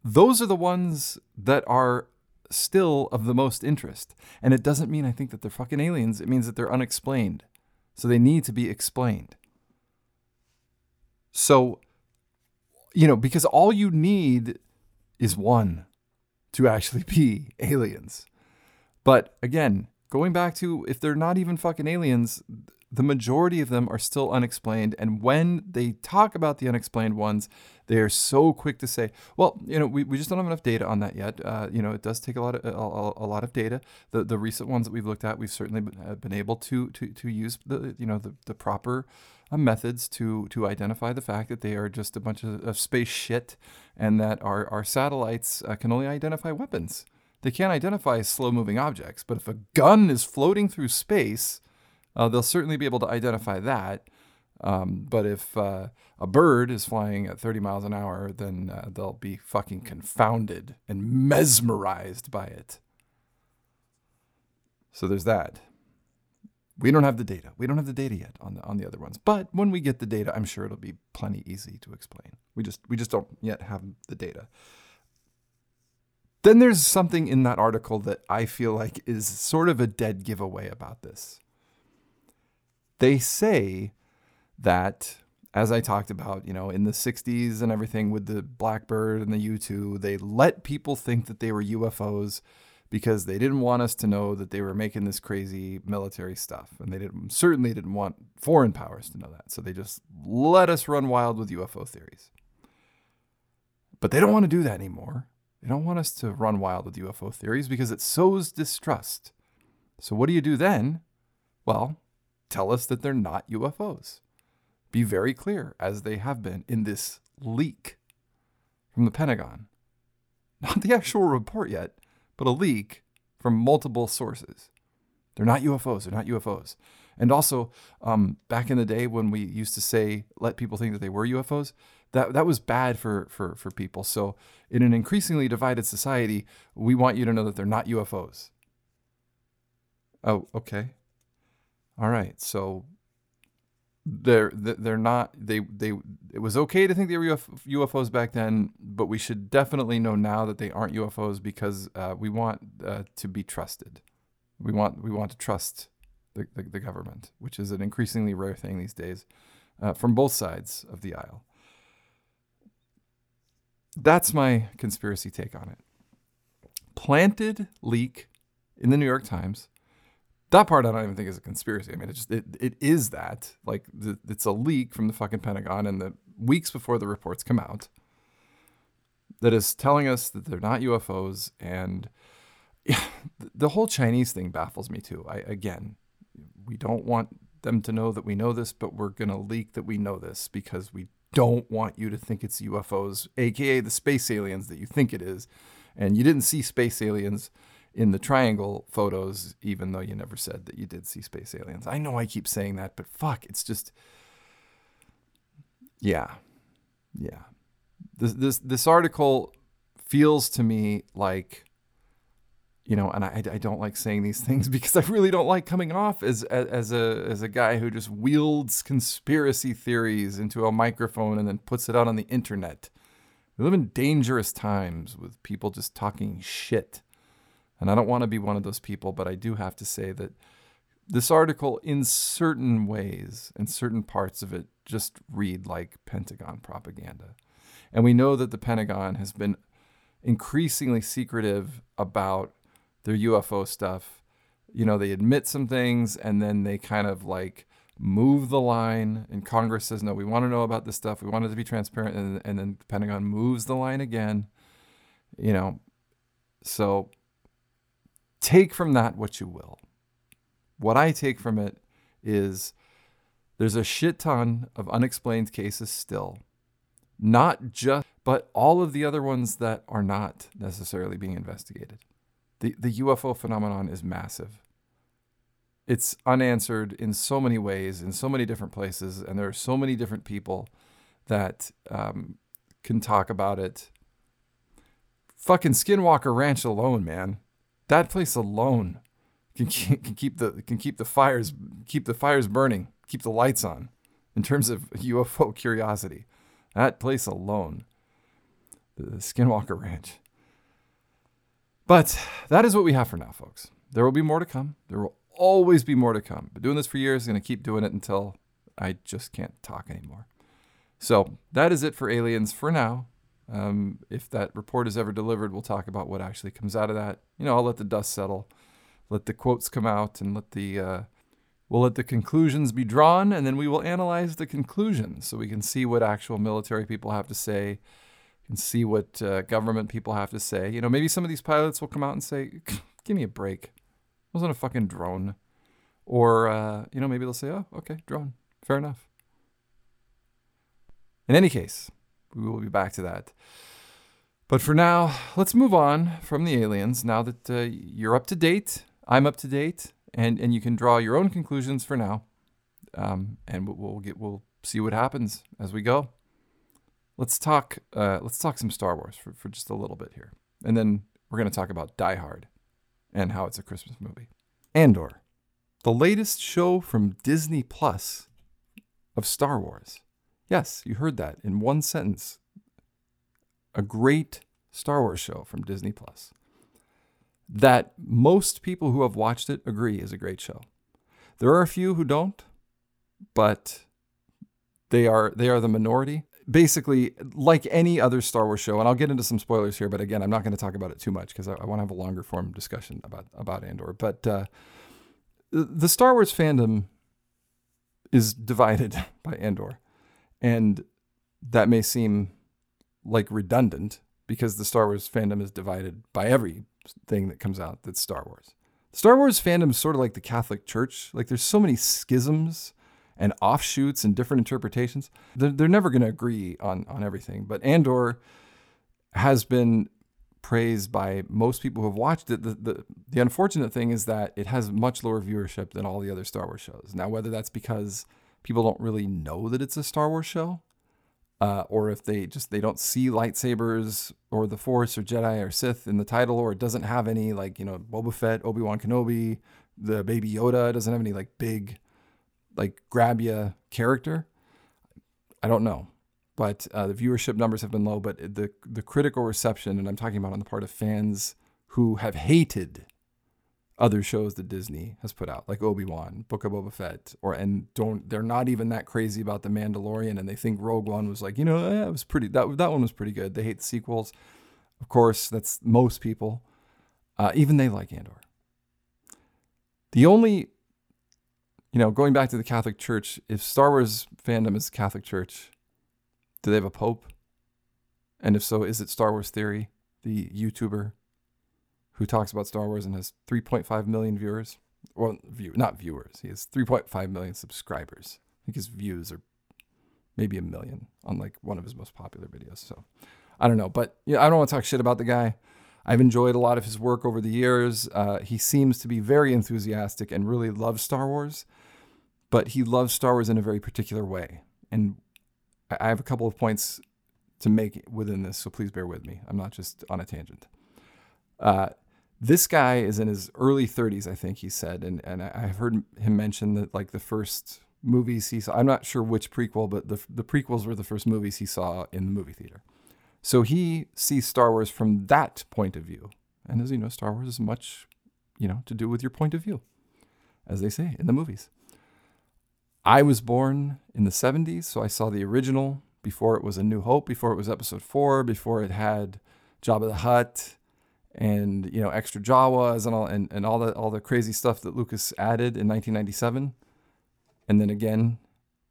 S2: those are the ones that are still of the most interest. And it doesn't mean I think that they're fucking aliens, it means that they're unexplained. So they need to be explained. So, you know, because all you need is one to actually be aliens. But again, going back to if they're not even fucking aliens, the majority of them are still unexplained. And when they talk about the unexplained ones, they are so quick to say, well, you know, we, we just don't have enough data on that yet. Uh, you know, it does take a lot of a, a, lot of data. The the recent ones that we've looked at, we've certainly been able to to to use the you know the the proper uh, methods to to identify the fact that they are just a bunch of, of space shit, and that our our satellites uh, can only identify weapons. They can't identify slow moving objects. But if a gun is floating through space, uh, they'll certainly be able to identify that. Um, but if uh, a bird is flying at 30 miles an hour, then uh, they'll be fucking confounded and mesmerized by it. So there's that. We don't have the data. We don't have the data yet on the on the other ones. But when we get the data, I'm sure it'll be plenty easy to explain. We just we just don't yet have the data. Then there's something in that article that I feel like is sort of a dead giveaway about this. They say that as I talked about, you know, in the 60s and everything with the Blackbird and the U 2, they let people think that they were UFOs because they didn't want us to know that they were making this crazy military stuff. And they didn't, certainly didn't want foreign powers to know that. So they just let us run wild with UFO theories. But they don't want to do that anymore. They don't want us to run wild with UFO theories because it sows distrust. So what do you do then? Well, tell us that they're not UFOs be very clear, as they have been in this leak from the Pentagon. Not the actual report yet, but a leak from multiple sources. They're not UFOs. They're not UFOs. And also, um, back in the day when we used to say, let people think that they were UFOs, that, that was bad for, for, for people. So, in an increasingly divided society, we want you to know that they're not UFOs. Oh, okay. All right. So, they're they're not they they it was okay to think they were UFOs back then, but we should definitely know now that they aren't UFOs because uh, we want uh, to be trusted. We want we want to trust the, the, the government, which is an increasingly rare thing these days, uh, from both sides of the aisle. That's my conspiracy take on it. Planted leak in the New York Times that part I don't even think is a conspiracy. I mean, it just it, it is that like the, it's a leak from the fucking Pentagon, and the weeks before the reports come out, that is telling us that they're not UFOs, and yeah, the whole Chinese thing baffles me too. I again, we don't want them to know that we know this, but we're going to leak that we know this because we don't want you to think it's UFOs, aka the space aliens that you think it is. And you didn't see space aliens in the triangle photos, even though you never said that you did see space aliens. I know I keep saying that, but fuck, it's just. Yeah. Yeah. This, this, this article feels to me like you know, and I, I don't like saying these things because I really don't like coming off as, as, as a as a guy who just wields conspiracy theories into a microphone and then puts it out on the internet. We live in dangerous times with people just talking shit. And I don't want to be one of those people, but I do have to say that this article, in certain ways, in certain parts of it, just read like Pentagon propaganda. And we know that the Pentagon has been increasingly secretive about their UFO stuff. You know, they admit some things and then they kind of like move the line. And Congress says, no, we want to know about this stuff. We want it to be transparent. And, and then the Pentagon moves the line again. You know, so take from that what you will. What I take from it is there's a shit ton of unexplained cases still. Not just, but all of the other ones that are not necessarily being investigated. The, the UFO phenomenon is massive. It's unanswered in so many ways, in so many different places, and there are so many different people that um, can talk about it. Fucking Skinwalker Ranch alone, man that place alone can keep, can keep the can keep the fires keep the fires burning, keep the lights on. In terms of UFO curiosity, that place alone, the Skinwalker Ranch. But that is what we have for now, folks. There will be more to come. There will always be more to come. But doing this for years, going to keep doing it until I just can't talk anymore. So that is it for aliens for now. Um, if that report is ever delivered, we'll talk about what actually comes out of that. You know, I'll let the dust settle, let the quotes come out, and let the uh, we'll let the conclusions be drawn, and then we will analyze the conclusions so we can see what actual military people have to say, and see what uh, government people have to say. You know, maybe some of these pilots will come out and say, "Give me a break, it wasn't a fucking drone," or uh, you know, maybe they'll say, "Oh, okay, drone, fair enough." In any case. We will be back to that. But for now, let's move on from the aliens. Now that uh, you're up to date, I'm up to date, and, and you can draw your own conclusions for now. Um, and we'll get we'll see what happens as we go. Let's talk uh, let's talk some Star Wars for, for just a little bit here, and then we're going to talk about Die Hard and how it's a Christmas movie. Andor, the latest show from Disney Plus of Star Wars. Yes, you heard that in one sentence. A great Star Wars show from Disney Plus that most people who have watched it agree is a great show. There are a few who don't, but they are they are the minority. Basically, like any other Star Wars show, and I'll get into some spoilers here, but again, I'm not going to talk about it too much because I, I want to have a longer form discussion about about Andor. But uh, the Star Wars fandom is divided by Andor. And that may seem like redundant because the Star Wars fandom is divided by everything that comes out that's Star Wars. Star Wars fandom is sort of like the Catholic Church. Like there's so many schisms and offshoots and different interpretations. They're, they're never going to agree on, on everything. But Andor has been praised by most people who have watched it. The, the, the unfortunate thing is that it has much lower viewership than all the other Star Wars shows. Now, whether that's because people don't really know that it's a Star Wars show, uh, or if they just they don't see lightsabers or the Force or Jedi or Sith in the title, or it doesn't have any like you know Boba Fett, Obi Wan Kenobi, the Baby Yoda, doesn't have any like big, like grab you character. I don't know, but uh, the viewership numbers have been low. But the the critical reception, and I'm talking about on the part of fans who have hated other shows that Disney has put out, like Obi Wan, Book of Boba Fett, or and don't they're not even that crazy about the Mandalorian, and they think Rogue One was like you know eh, it was pretty that that one was pretty good. They hate the sequels, of course. That's most people. Uh, even they like Andor. The only, you know, going back to the Catholic Church, if Star Wars fandom is Catholic Church, do they have a pope? And if so, is it Star Wars Theory, the YouTuber who talks about Star Wars and has 3.5 million viewers Well, view not viewers. He has 3.5 million subscribers. I think his views are maybe a million on like one of his most popular videos. So I don't know, but yeah, I don't want to talk shit about the guy. I've enjoyed a lot of his work over the years. Uh, he seems to be very enthusiastic and really loves Star Wars, but he loves Star Wars in a very particular way. And I have a couple of points to make within this, so please bear with me. I'm not just on a tangent. Uh, this guy is in his early 30s, I think he said, and and I've heard him mention that like the first movies he saw. I'm not sure which prequel, but the the prequels were the first movies he saw in the movie theater. So he sees Star Wars from that point of view, and as you know, Star Wars is much, you know, to do with your point of view, as they say in the movies. I was born in the 70s, so I saw the original before it was A New Hope, before it was Episode Four, before it had Jabba the Hutt and you know extra Jawas and all and, and all the all the crazy stuff that Lucas added in 1997, and then again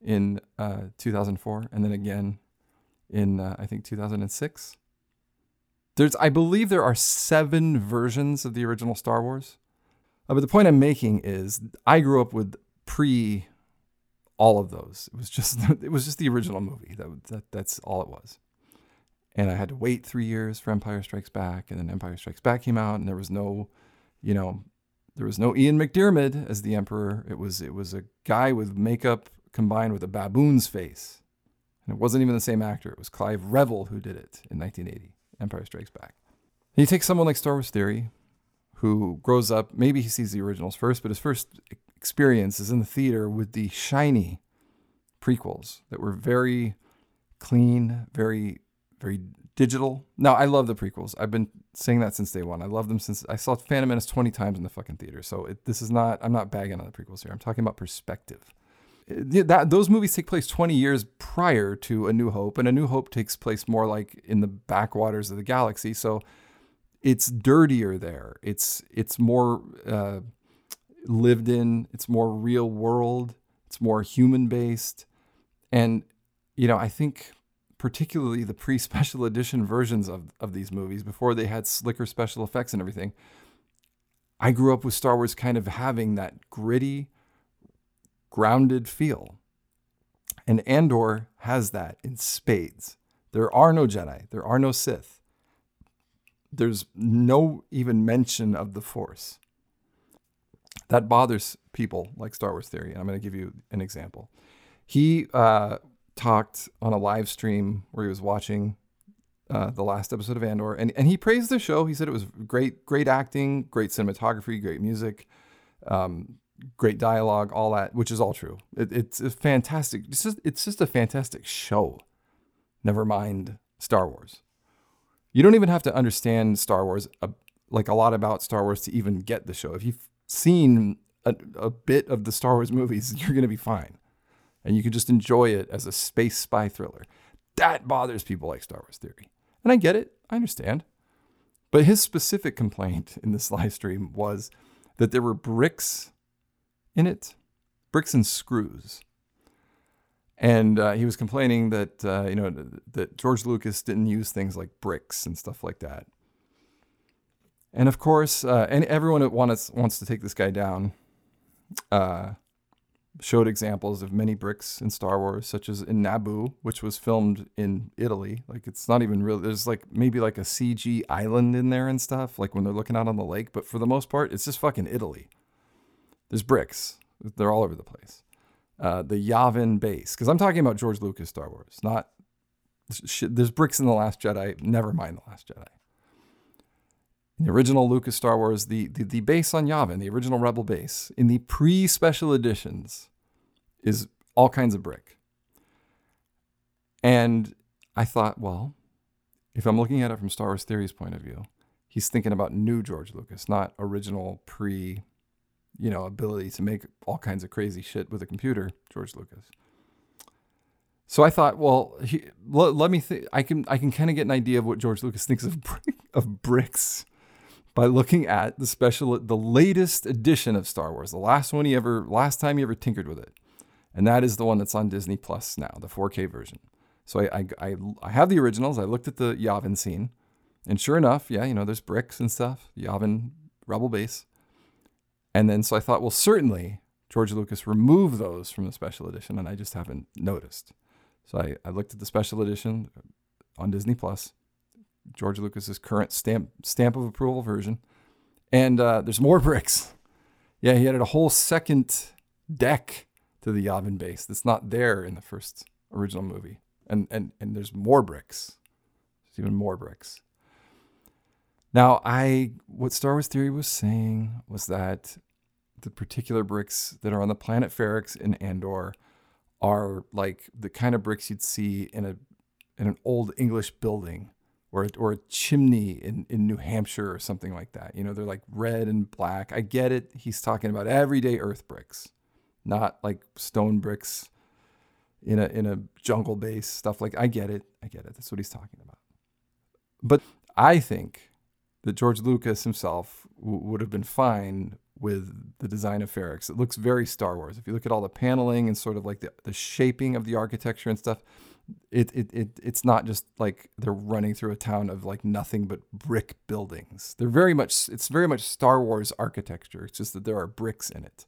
S2: in uh, 2004, and then again in uh, I think 2006. There's I believe there are seven versions of the original Star Wars, uh, but the point I'm making is I grew up with pre all of those. It was just it was just the original movie. That, that that's all it was and I had to wait three years for Empire Strikes Back, and then Empire Strikes Back came out, and there was no, you know, there was no Ian McDiarmid as the Emperor. It was it was a guy with makeup combined with a baboon's face, and it wasn't even the same actor. It was Clive Revill who did it in 1980, Empire Strikes Back. And you take someone like Star Wars Theory, who grows up. Maybe he sees the originals first, but his first experience is in the theater with the shiny prequels that were very clean, very very digital. No, I love the prequels. I've been saying that since day one. I love them since I saw Phantom Menace 20 times in the fucking theater. So it, this is not, I'm not bagging on the prequels here. I'm talking about perspective. It, that, those movies take place 20 years prior to A New Hope, and A New Hope takes place more like in the backwaters of the galaxy. So it's dirtier there. It's it's more uh, lived in. It's more real world. It's more human based, and you know I think particularly the pre special edition versions of, of these movies before they had slicker special effects and everything. I grew up with Star Wars kind of having that gritty, grounded feel. And Andor has that in spades. There are no Jedi, there are no Sith. There's no even mention of the Force. That bothers people like Star Wars Theory. And I'm going to give you an example. He uh, talked on a live stream where he was watching uh, the last episode of Andor, and, and he praised the show. He said it was great, great acting, great cinematography, great music, um, great dialogue, all that, which is all true. It, it's fantastic. It's just, it's just a fantastic show. Never mind Star Wars. You don't even have to understand Star Wars, uh, like a lot about Star Wars, to even get the show. If you've seen a, a bit of the Star Wars movies, you're going to be fine and you can just enjoy it as a space spy thriller. That bothers people like Star Wars Theory. And I get it, I understand. But his specific complaint in this live stream was that there were bricks in it, bricks and screws. And uh, he was complaining that uh, you know that George Lucas didn't use things like bricks and stuff like that. And of course, uh, and everyone wants wants to take this guy down. Showed examples of many bricks in Star Wars, such as in Naboo, which was filmed in Italy. Like it's not even real. There's like maybe like a CG island in there and stuff, like when they're looking out on the lake. But for the most part, it's just fucking Italy. There's bricks. They're all over the place. Uh, the Yavin base, because I'm talking about George Lucas Star Wars, not. There's bricks in the Last Jedi. Never mind the Last Jedi. In the original Lucas Star Wars, the, the, the base on Yavin, the original Rebel base, in the pre special editions, is all kinds of brick. And I thought, well, if I'm looking at it from Star Wars Theory's point of view, he's thinking about new George Lucas, not original pre, you know, ability to make all kinds of crazy shit with a computer, George Lucas. So I thought, well, he, let, let, me think. I can I can kind of get an idea of what George Lucas thinks of of bricks by looking at the special, the latest edition of Star Wars, the last one he ever, last time he ever tinkered with it, and that is the one that's on Disney Plus now, the 4K version. So I, I, I, I have the originals. I looked at the Yavin scene, and sure enough, yeah, you know, there's bricks and stuff, Yavin Rebel base, And then so I thought, well, certainly George Lucas removed those from the special edition, and I just haven't noticed. So I, I looked at the special edition on Disney Plus, George Lucas's current stamp stamp of approval version, and uh, there's more bricks. Yeah, he added a whole second deck to the Yavin base that's not there in the first original movie, and and and there's more bricks. There's even more bricks. Now, I what Star Wars Theory was saying was that the particular bricks that are on the planet Ferrix in Andor are like the kind of bricks you'd see in a in an old English building or or a chimney in, in New Hampshire or something like that. You know, they're like red and black. I get it. He's talking about everyday earth bricks, not like stone bricks in a in a jungle base stuff like I get it. I get it. That's what he's talking about. But I think that George Lucas himself w- would have been fine with the design of Ferrix. It looks very Star Wars. If you look at all the paneling and sort of like the, the shaping of the architecture and stuff, it, it, it it's not just like they're running through a town of like nothing but brick buildings. They're very much it's very much Star Wars architecture. It's just that there are bricks in it.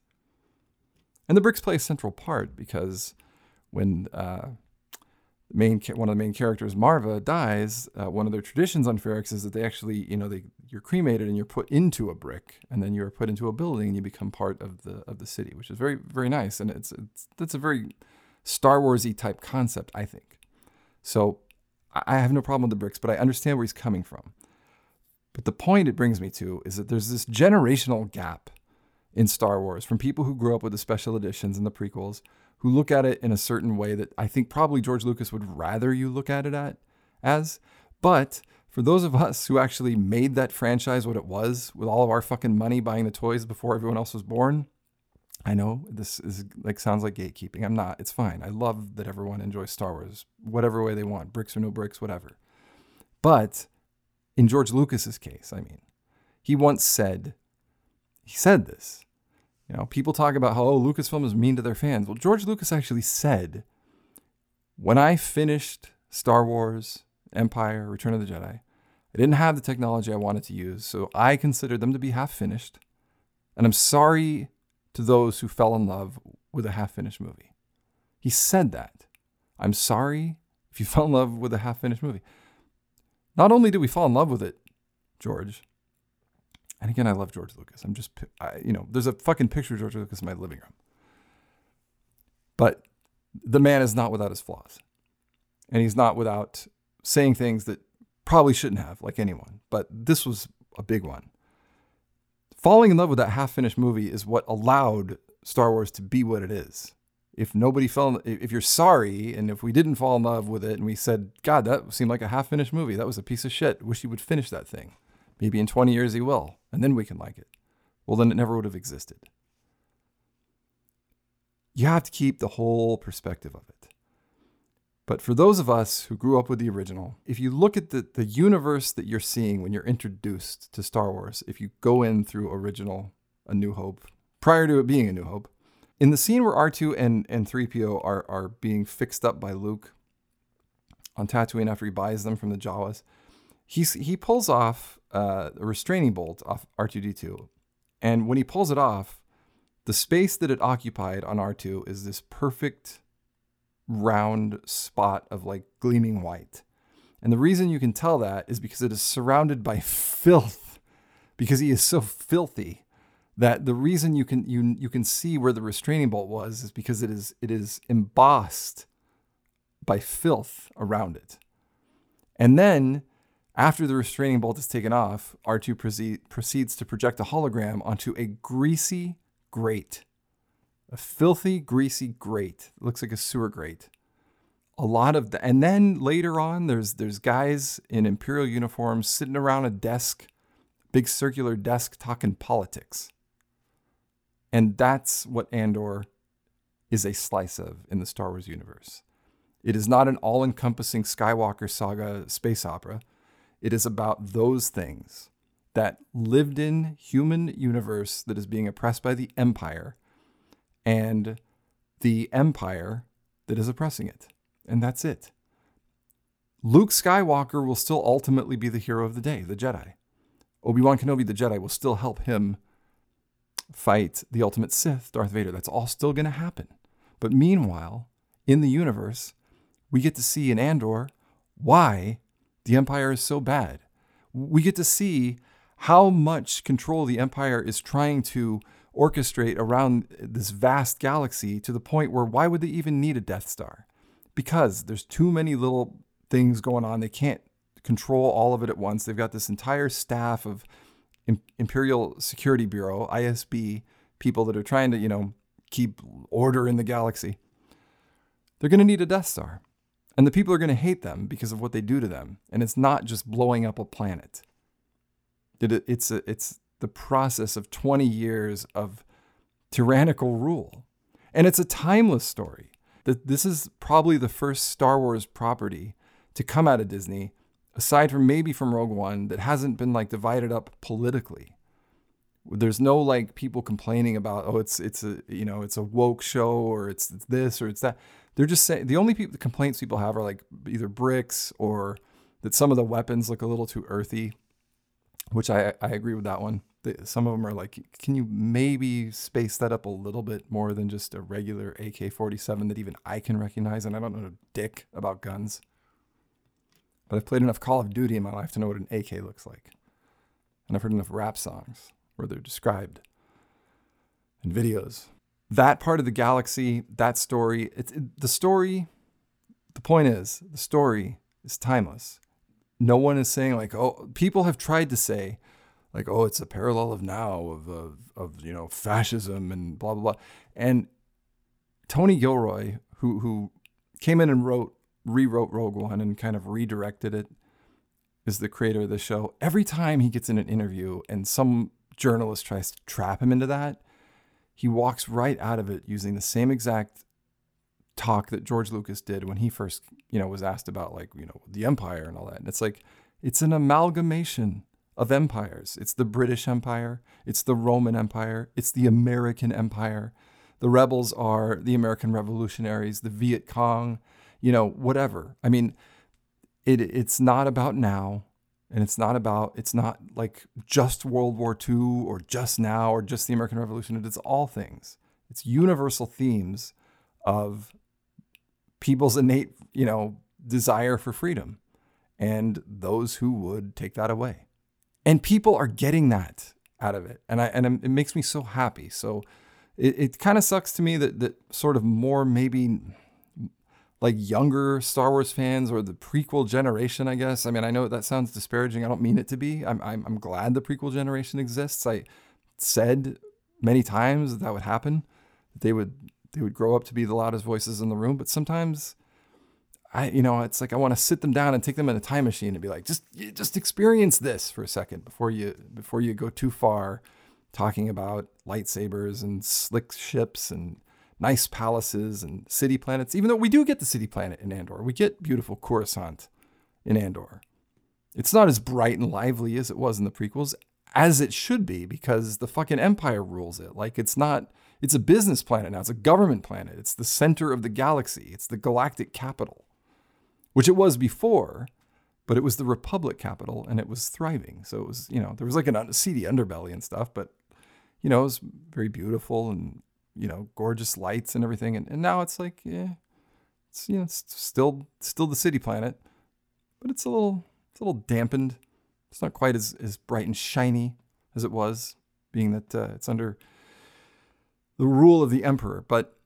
S2: And the bricks play a central part because when uh, main one of the main characters, Maarva, dies, uh, one of their traditions on Ferrix is that they actually, you know, they you're cremated and you're put into a brick, and then you're put into a building and you become part of the of the city, which is very very nice, and it's it's that's a very Star Warsy type concept, I think. So I have no problem with the bricks, but I understand where he's coming from. But the point it brings me to is that there's this generational gap in Star Wars from people who grew up with the special editions and the prequels who look at it in a certain way that I think probably George Lucas would rather you look at it at as. But for those of us who actually made that franchise what it was with all of our fucking money buying the toys before everyone else was born, I know this is like sounds like gatekeeping. I'm not. It's fine. I love that everyone enjoys Star Wars, whatever way they want, bricks or no bricks, whatever. But in George Lucas's case, I mean, he once said, he said this. You know, people talk about how oh, Lucasfilm is mean to their fans. Well, George Lucas actually said, when I finished Star Wars, Empire, Return of the Jedi, I didn't have the technology I wanted to use, so I considered them to be half finished. And I'm sorry to those who fell in love with a half finished movie. He said that. I'm sorry if you fell in love with a half finished movie. Not only did we fall in love with it, George, and again, I love George Lucas. I'm just, I, you know, there's a fucking picture of George Lucas in my living room. But the man is not without his flaws. And he's not without saying things that probably shouldn't have, like anyone. But this was a big one. Falling in love with that half finished movie is what allowed Star Wars to be what it is. If nobody fell, if you're sorry, and if we didn't fall in love with it, and we said, God, that seemed like a half finished movie, that was a piece of shit. Wish he would finish that thing. Maybe in 20 years he will, and then we can like it. Well, then it never would have existed. You have to keep the whole perspective of it. But for those of us who grew up with the original, if you look at the, the universe that you're seeing when you're introduced to Star Wars, if you go in through original A New Hope, prior to it being A New Hope, in the scene where R2 and, and 3PO are, are being fixed up by Luke on Tatooine after he buys them from the Jawas, he's, he pulls off uh, a restraining bolt off R2D2. And when he pulls it off, the space that it occupied on R2 is this perfect round spot of like gleaming white. And the reason you can tell that is because it is surrounded by filth, because he is so filthy that the reason you can you you can see where the restraining bolt was is because it is it is embossed by filth around it. And then after the restraining bolt is taken off, R2 proceed, proceeds to project a hologram onto a greasy grate. A filthy, greasy grate. It looks like a sewer grate. A lot of the, and then later on, there's there's guys in imperial uniforms sitting around a desk, big circular desk, talking politics. And that's what Andor is a slice of in the Star Wars universe. It is not an all encompassing Skywalker saga space opera. It is about those things that lived in human universe that is being oppressed by the empire and the empire that is oppressing it. And that's it. Luke Skywalker will still ultimately be the hero of the day, the Jedi. Obi-Wan Kenobi the Jedi will still help him fight the ultimate Sith, Darth Vader. That's all still going to happen. But meanwhile, in the universe, we get to see in Andor why the Empire is so bad. We get to see how much control the Empire is trying to orchestrate around this vast galaxy to the point where why would they even need a Death Star? Because there's too many little things going on. They can't control all of it at once. They've got this entire staff of Imperial Security Bureau, ISB, people that are trying to, you know, keep order in the galaxy. They're going to need a Death Star. And the people are going to hate them because of what they do to them. And it's not just blowing up a planet. It, it's, a, it's the process of 20 years of tyrannical rule. And it's a timeless story. That This is probably the first Star Wars property to come out of Disney aside from maybe from Rogue One, that hasn't been like divided up politically. There's no like people complaining about oh it's it's a you know it's a woke show or it's, this or it's that. They're just saying the only people, the complaints people have are like either bricks or that some of the weapons look a little too earthy, which I I agree with that one. Some of them are like, can you maybe space that up a little bit more than just a regular AK 47 that even I can recognize? And I don't know a dick about guns. But I've played enough Call of Duty in my life to know what an AK looks like. And I've heard enough rap songs where they're described in videos. That part of the galaxy, that story, it's it, the story, the point is, the story is timeless. No one is saying like, oh, people have tried to say, like, oh, it's a parallel of now of, of, of you know fascism and blah blah blah. And Tony Gilroy, who who came in and wrote rewrote Rogue One and kind of redirected it, is the creator of the show. Every time he gets in an interview and some journalist tries to trap him into that, he walks right out of it using the same exact talk that George Lucas did when he first, you know, was asked about like, you know, the empire and all that. And it's like it's an amalgamation of empires. It's the British Empire, it's the Roman Empire, it's the American Empire. The rebels are the American revolutionaries, the Viet Cong, you know, whatever. I mean, it it's not about now and it's not about it's not like just World War II or just now or just the American Revolution. It's all things. It's universal themes of people's innate, you know, desire for freedom and those who would take that away. And people are getting that out of it. And I and it makes me so happy. So it, it kind of sucks to me that that sort of more maybe like younger Star Wars fans or the prequel generation, I guess. I mean, I know that sounds disparaging. I don't mean it to be. I'm, I'm, I'm glad the prequel generation exists. I said many times that, that would happen. That they would they would grow up to be the loudest voices in the room. But sometimes, I you know, it's like I want to sit them down and take them in a time machine and be like, just just experience this for a second before you before you go too far, talking about lightsabers and slick ships and nice palaces and city planets, even though we do get the city planet in Andor. We get beautiful Coruscant in Andor. It's not as bright and lively as it was in the prequels, as it should be, because the fucking Empire rules it. Like, it's not, it's a business planet now, it's a government planet. It's the center of the galaxy, it's the galactic capital, which it was before. But it was the Republic capital and it was thriving. So it was, you know, there was like a seedy underbelly and stuff, but, you know, it was very beautiful and you know, gorgeous lights and everything. And, and now it's like, yeah, it's, you know, it's still, still the city planet, but it's a little, it's a little dampened. It's not quite as, as bright and shiny as it was, being that uh, it's under the rule of the emperor. But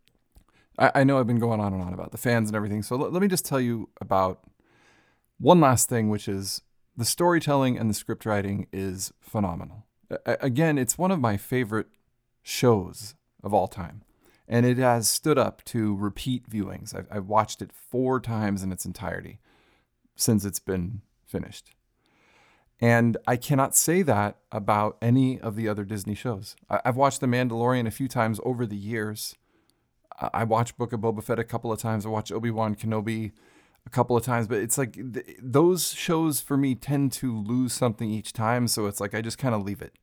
S2: I, I, know I've been going on and on about the fans and everything. So let, let me just tell you about one last thing, which is the storytelling and the script writing is phenomenal. again, it's one of my favorite shows of all time. And it has stood up to repeat viewings. I've, I've watched it four times in its entirety since it's been finished. And I cannot say that about any of the other Disney shows. I've watched The Mandalorian a few times over the years. I watched Book of Boba Fett a couple of times. I watched Obi Wan Kenobi a couple of times, but it's like th- those shows for me tend to lose something each time. So it's like I just kind of leave it.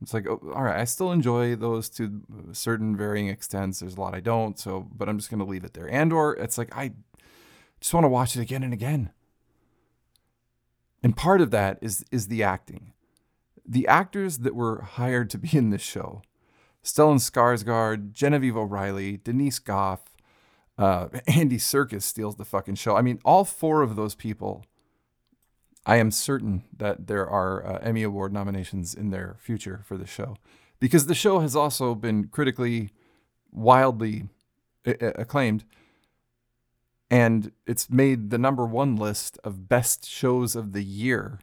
S2: It's like, oh, all right, I still enjoy those to certain varying extents. There's a lot I don't, so but I'm just gonna leave it there. Andor it's like I just want to watch it again and again. And part of that is is the acting. The actors that were hired to be in this show Stellan Skarsgård, Genevieve O'Reilly, Denise Gough, uh, Andy Serkis steals the fucking show. I mean, all four of those people. I am certain that there are uh, Emmy Award nominations in their future for the show, because the show has also been critically wildly acclaimed and it's made the number one list of best shows of the year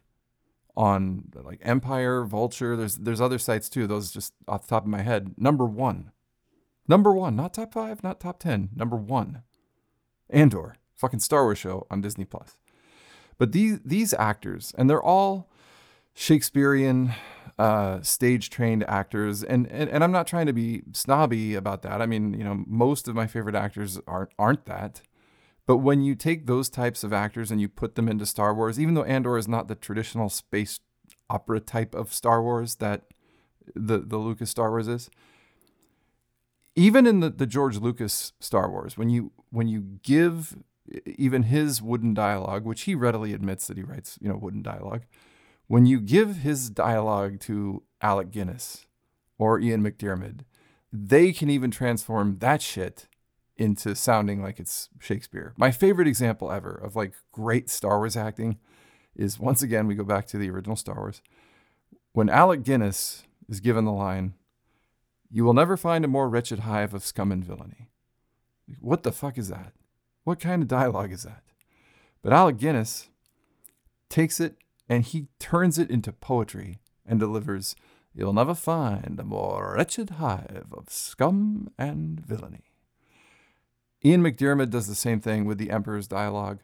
S2: on like Empire, Vulture. There's there's other sites too. Those just off the top of my head. Number one, number one, not top five, not top ten. Number one, Andor, fucking Star Wars show on Disney Plus. But these these actors, and they're all Shakespearean, uh, stage trained actors, and, and and I'm not trying to be snobby about that. I mean, you know, most of my favorite actors aren't aren't that. But when you take those types of actors and you put them into Star Wars, even though Andor is not the traditional space opera type of Star Wars that the, the Lucas Star Wars is, even in the, the George Lucas Star Wars, when you when you give even his wooden dialogue, which he readily admits that he writes, you know, wooden dialogue, when you give his dialogue to Alec Guinness or Ian McDiarmid, they can even transform that shit into sounding like it's Shakespeare. My favorite example ever of like great Star Wars acting is once again, we go back to the original Star Wars. When Alec Guinness is given the line, You will never find a more wretched hive of scum and villainy. What the fuck is that? What kind of dialogue is that? But Alec Guinness takes it and he turns it into poetry and delivers, You'll never find a more wretched hive of scum and villainy. Ian McDiarmid does the same thing with the Emperor's dialogue.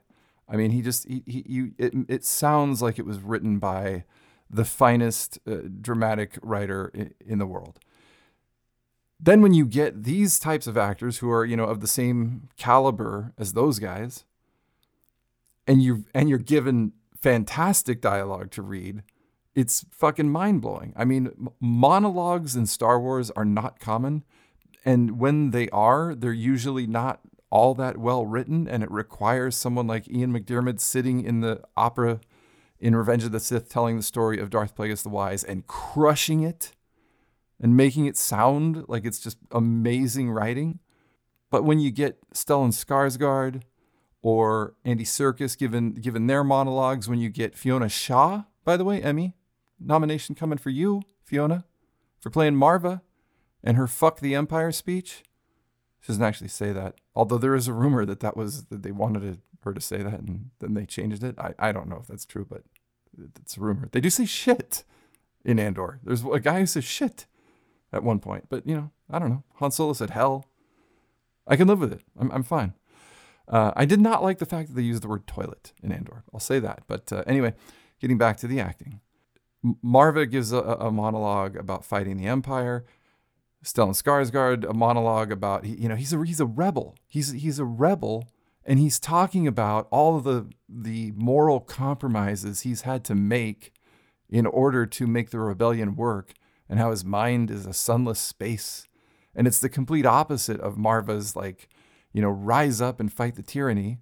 S2: I mean, he just he, he you it it sounds like it was written by the finest uh, dramatic writer in, in the world. Then when you get these types of actors who are, you know, of the same caliber as those guys and you and you're given fantastic dialogue to read, it's fucking mind-blowing. I mean, monologues in Star Wars are not common and when they are, they're usually not all that well written, and it requires someone like Ian McDiarmid sitting in the opera in Revenge of the Sith telling the story of Darth Plagueis the Wise and crushing it and making it sound like it's just amazing writing. But when you get Stellan Skarsgård or Andy Serkis given given their monologues, when you get Fiona Shaw, by the way, Emmy nomination coming for you, Fiona, for playing Maarva and her "fuck the Empire" speech she doesn't actually say that. Although there is a rumor that that was that they wanted her to say that and then they changed it. I, I don't know if that's true, but it's a rumor. They do say shit in Andor. There's a guy who says shit at one point, but you know, I don't know. Han Solo said hell. I can live with it. I'm, I'm fine. Uh, I did not like the fact that they used the word toilet in Andor. I'll say that. But uh, anyway, getting back to the acting. Maarva gives a, a monologue about fighting the Empire. Stellan Skarsgård a monologue about you know he's a he's a rebel. He's he's a rebel and he's talking about all of the the moral compromises he's had to make in order to make the rebellion work and how his mind is a sunless space. And it's the complete opposite of Maarva's like, you know, rise up and fight the tyranny.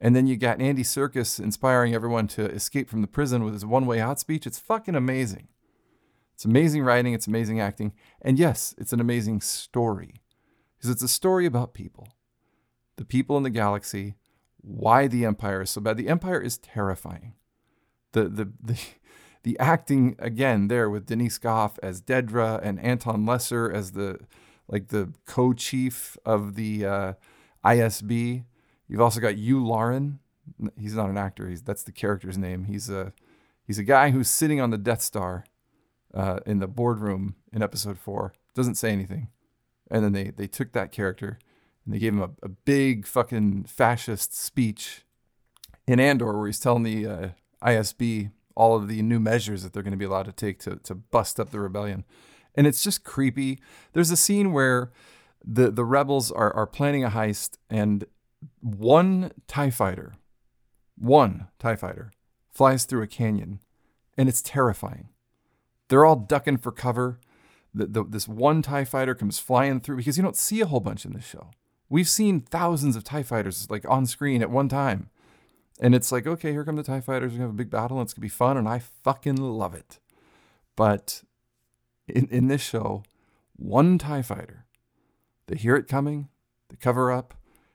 S2: And then you got Andy Serkis inspiring everyone to escape from the prison with his one way out speech. It's fucking amazing. It's amazing writing, it's amazing acting, and yes, it's an amazing story. Because it's a story about people. The people in the galaxy, why the Empire is so bad. The Empire is terrifying. The the the the acting again there with Denise Gough as Dedra and Anton Lesser as the like the co-chief of the uh, ISB. You've also got Yularen. He's not an actor. He's that's the character's name. He's a he's a guy who's sitting on the Death Star uh, in the boardroom in episode four. Doesn't say anything. And then they, they took that character and they gave him a, a big fucking fascist speech in Andor where he's telling the uh, ISB all of the new measures that they're going to be allowed to take to, to bust up the rebellion. And it's just creepy. There's a scene where the, the rebels are, are planning a heist and one TIE fighter, one TIE fighter, flies through a canyon and it's terrifying. They're all ducking for cover. The, the, this one TIE fighter comes flying through because you don't see a whole bunch in this show. We've seen thousands of TIE fighters like on screen at one time. And it's like, okay, here come the TIE fighters. To have a big battle and it's going to be fun. And I fucking love it. But in, in this show, one TIE fighter. They hear it coming, they cover up,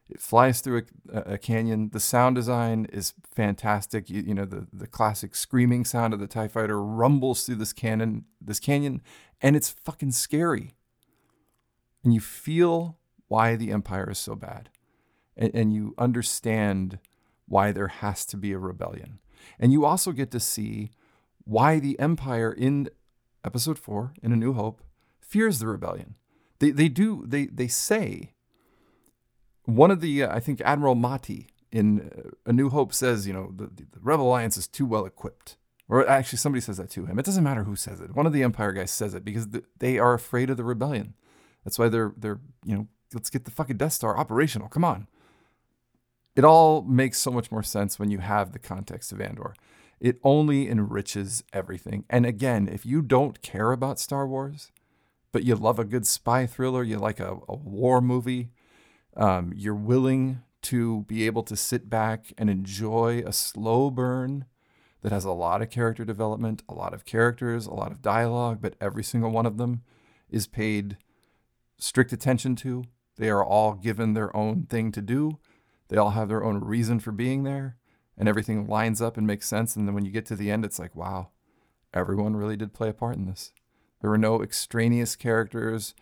S2: it flies through a, a canyon. The sound design is fantastic. You, you, know, the, the classic screaming sound of the TIE fighter rumbles through this canyon, this canyon, and it's fucking scary. And you feel why the Empire is so bad. And, and you understand why there has to be a rebellion. And you also get to see why the Empire in episode four, in A New Hope, fears the rebellion. They, they do, they, they say, one of the, uh, I think Admiral Motti in uh, A New Hope says, you know, the, the Rebel Alliance is too well equipped. Or actually, somebody says that to him. It doesn't matter who says it. One of the Empire guys says it because they are afraid of the rebellion. That's why they're, they're, you know, let's get the fucking Death Star operational. Come on. It all makes so much more sense when you have the context of Andor. It only enriches everything. And again, if you don't care about Star Wars, but you love a good spy thriller, you like a, a war movie, um, you're willing to be able to sit back and enjoy a slow burn that has a lot of character development, a lot of characters, a lot of dialogue, but every single one of them is paid strict attention to. They are all given their own thing to do. They all have their own reason for being there, and everything lines up and makes sense. And then when you get to the end, it's like, wow, everyone really did play a part in this. There were no extraneous characters,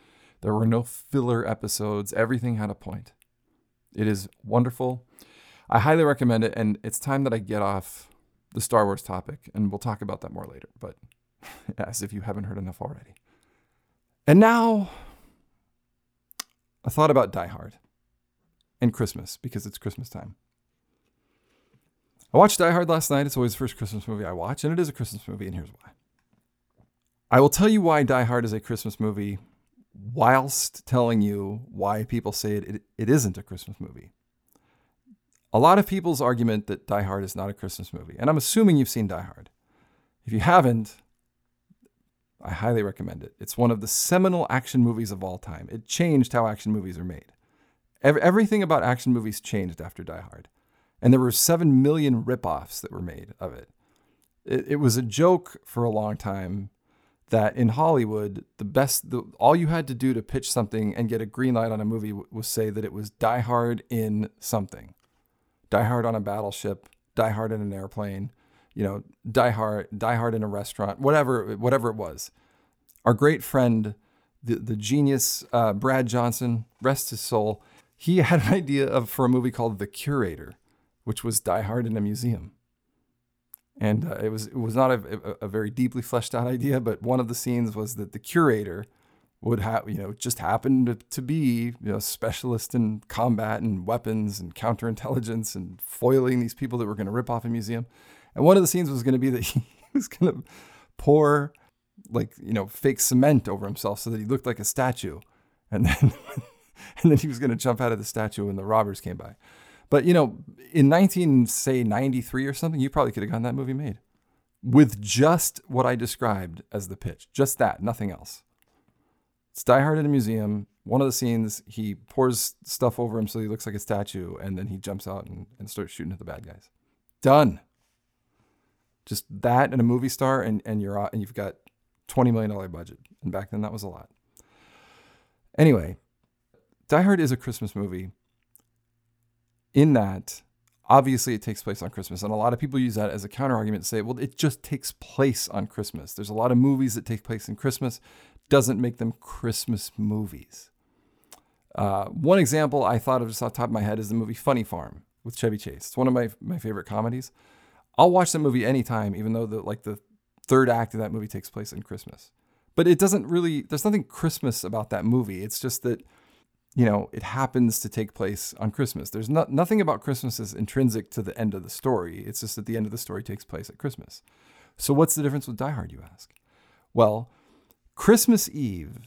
S2: there were no filler episodes. Everything had a point. It is wonderful. I highly recommend it, and it's time that I get off the Star Wars topic, and we'll talk about that more later, but as if you haven't heard enough already. And now, a thought about Die Hard and Christmas, because it's Christmas time. I watched Die Hard last night. It's always the first Christmas movie I watch, and it is a Christmas movie, and here's why. I will tell you why Die Hard is a Christmas movie whilst telling you why people say it, it, it isn't a Christmas movie. A lot of people's argument that Die Hard is not a Christmas movie, and I'm assuming you've seen Die Hard. If you haven't, I highly recommend it. It's one of the seminal action movies of all time. It changed how action movies are made. Everything about action movies changed after Die Hard. And there were 7 million ripoffs that were made of it. It, it was a joke for a long time that in Hollywood, the best, the, all you had to do to pitch something and get a green light on a movie was say that it was Die Hard in something, Die Hard on a battleship, Die Hard in an airplane, you know, Die Hard, Die Hard in a restaurant, whatever, whatever it was. Our great friend, the the genius uh, Brad Johnson, rest his soul, he had an idea of for a movie called The Curator, which was Die Hard in a museum and uh, it was it was not a, a, very deeply fleshed out idea, but one of the scenes was that the curator would have you know just happened to, be you know specialist in combat and weapons and counterintelligence and foiling these people that were going to rip off a museum, and one of the scenes was going to be that he was going to pour like you know fake cement over himself so that he looked like a statue, and then and then he was going to jump out of the statue when the robbers came by. But you know, in 19 say 93 or something, you probably could have gotten that movie made with just what I described as the pitch, just that, nothing else. It's Die Hard in a museum. One of the scenes, he pours stuff over him so he looks like a statue, and then he jumps out and, and starts shooting at the bad guys. Done. Just that and a movie star, and and you're and you've got twenty million dollar budget, and back then that was a lot. Anyway, Die Hard is a Christmas movie in that obviously it takes place on Christmas. And a lot of people use that as a counter argument to say, well, it just takes place on Christmas. There's a lot of movies that take place in Christmas, doesn't make them Christmas movies. Uh, one example I thought of just off the top of my head is the movie Funny Farm with Chevy Chase. It's one of my, my favorite comedies. I'll watch that movie anytime, even though the like the third act of that movie takes place in Christmas. But it doesn't really there's nothing Christmas about that movie. It's just that you know, it happens to take place on Christmas. There's not, nothing about Christmas is intrinsic to the end of the story. It's just that the end of the story takes place at Christmas. So, what's the difference with Die Hard, you ask? Well, Christmas Eve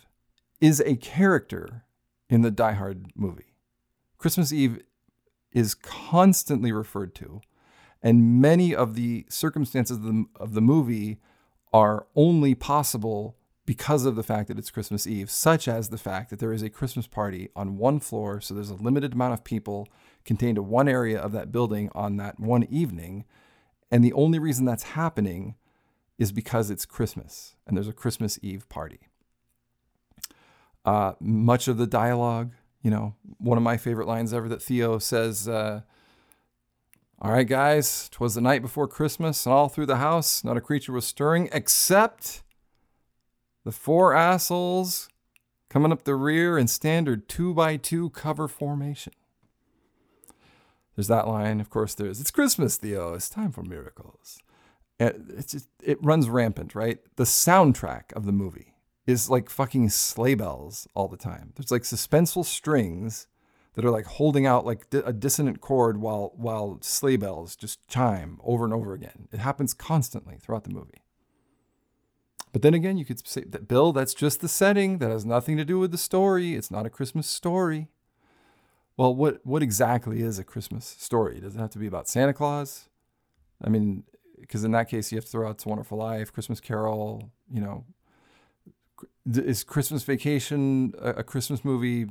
S2: is a character in the Die Hard movie. Christmas Eve is constantly referred to, and many of the circumstances of the, of the movie are only possible because of the fact that it's Christmas Eve, such as the fact that there is a Christmas party on one floor. So there's a limited amount of people contained to one area of that building on that one evening. And the only reason that's happening is because it's Christmas and there's a Christmas Eve party. Uh, much of the dialogue, you know, one of my favorite lines ever that Theo says, uh, All right, guys, 'twas the night before Christmas, and all through the house, not a creature was stirring except the four assholes coming up the rear in standard two by two cover formation. There's that line, of course. There's it's Christmas, Theo. It's time for miracles. It's just, it runs rampant, right? The soundtrack of the movie is like fucking sleigh bells all the time. There's like suspenseful strings that are like holding out like a dissonant chord while while sleigh bells just chime over and over again. It happens constantly throughout the movie. But then again, you could say that Bill, that's just the setting. That has nothing to do with the story. It's not a Christmas story. Well, what what exactly is a Christmas story? Does it have to be about Santa Claus? I mean, because in that case, you have to throw out "It's a Wonderful Life," Christmas Carol. You know, is Christmas Vacation a, Christmas movie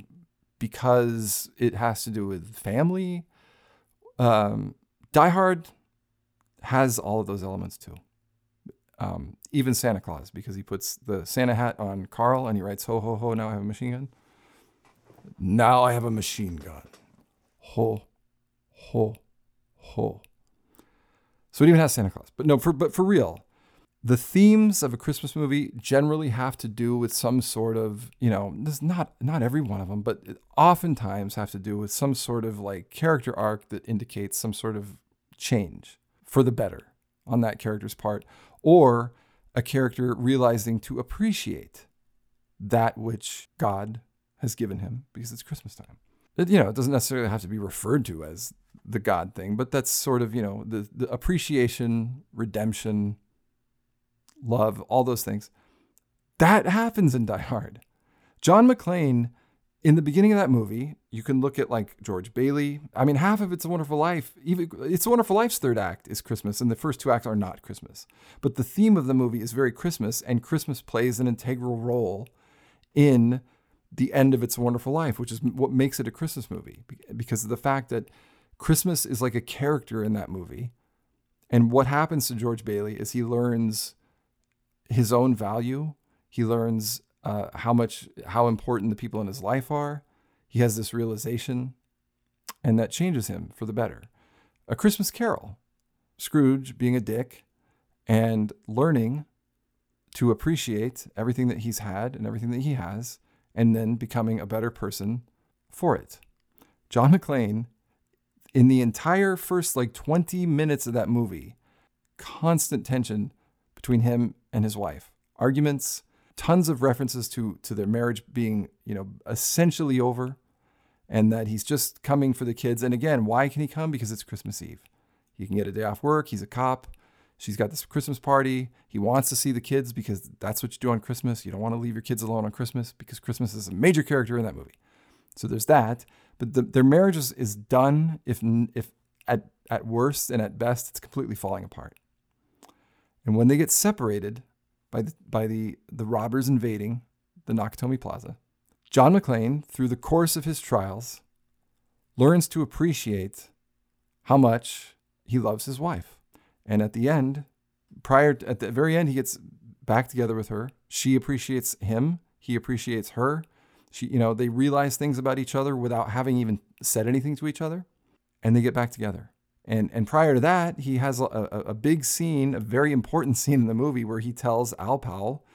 S2: because it has to do with family? Um, Die Hard has all of those elements too. Um, even Santa Claus, because he puts the Santa hat on Carl and he writes "Ho ho ho! Now I have a machine gun." Now I have a machine gun. Ho, ho, ho. So it even has Santa Claus. But no, for but for real, the themes of a Christmas movie generally have to do with some sort of, you know, this not not every one of them, but oftentimes have to do with some sort of like character arc that indicates some sort of change for the better on that character's part, or a character realizing to appreciate that which God has given him because it's Christmas time. It, you know, it doesn't necessarily have to be referred to as the God thing, but that's sort of, you know, the, the appreciation, redemption, love, all those things. That happens in Die Hard. John McClane, in the beginning of that movie, you can look at like George Bailey. I mean, half of It's a Wonderful Life, even It's a Wonderful Life's third act is Christmas, and the first two acts are not Christmas. But the theme of the movie is very Christmas, and Christmas plays an integral role in the end of It's a Wonderful Life, which is what makes it a Christmas movie because of the fact that Christmas is like a character in that movie. And what happens to George Bailey is he learns his own value. He learns uh, how much, how important the people in his life are. He has this realization, and that changes him for the better. A Christmas Carol, Scrooge being a dick and learning to appreciate everything that he's had and everything that he has and then becoming a better person for it. John McClane, in the entire first like 20 minutes of that movie, constant tension between him and his wife, arguments, tons of references to to their marriage being, you know, essentially over and that he's just coming for the kids. And again, why can he come? Because it's Christmas Eve. He can get a day off work, he's a cop. She's got this Christmas party. He wants to see the kids because that's what you do on Christmas. You don't want to leave your kids alone on Christmas because Christmas is a major character in that movie. So there's that. But the, their marriage is, is done if if at at worst and at best it's completely falling apart. And when they get separated by the by the the robbers invading the Nakatomi Plaza, John McClane, through the course of his trials, learns to appreciate how much he loves his wife. And at the end, prior to, at the very end, he gets back together with her. She appreciates him. He appreciates her. She, you know, they realize things about each other without having even said anything to each other, and they get back together. And and prior to that, he has a, a, big scene, a very important scene in the movie where he tells Al Powell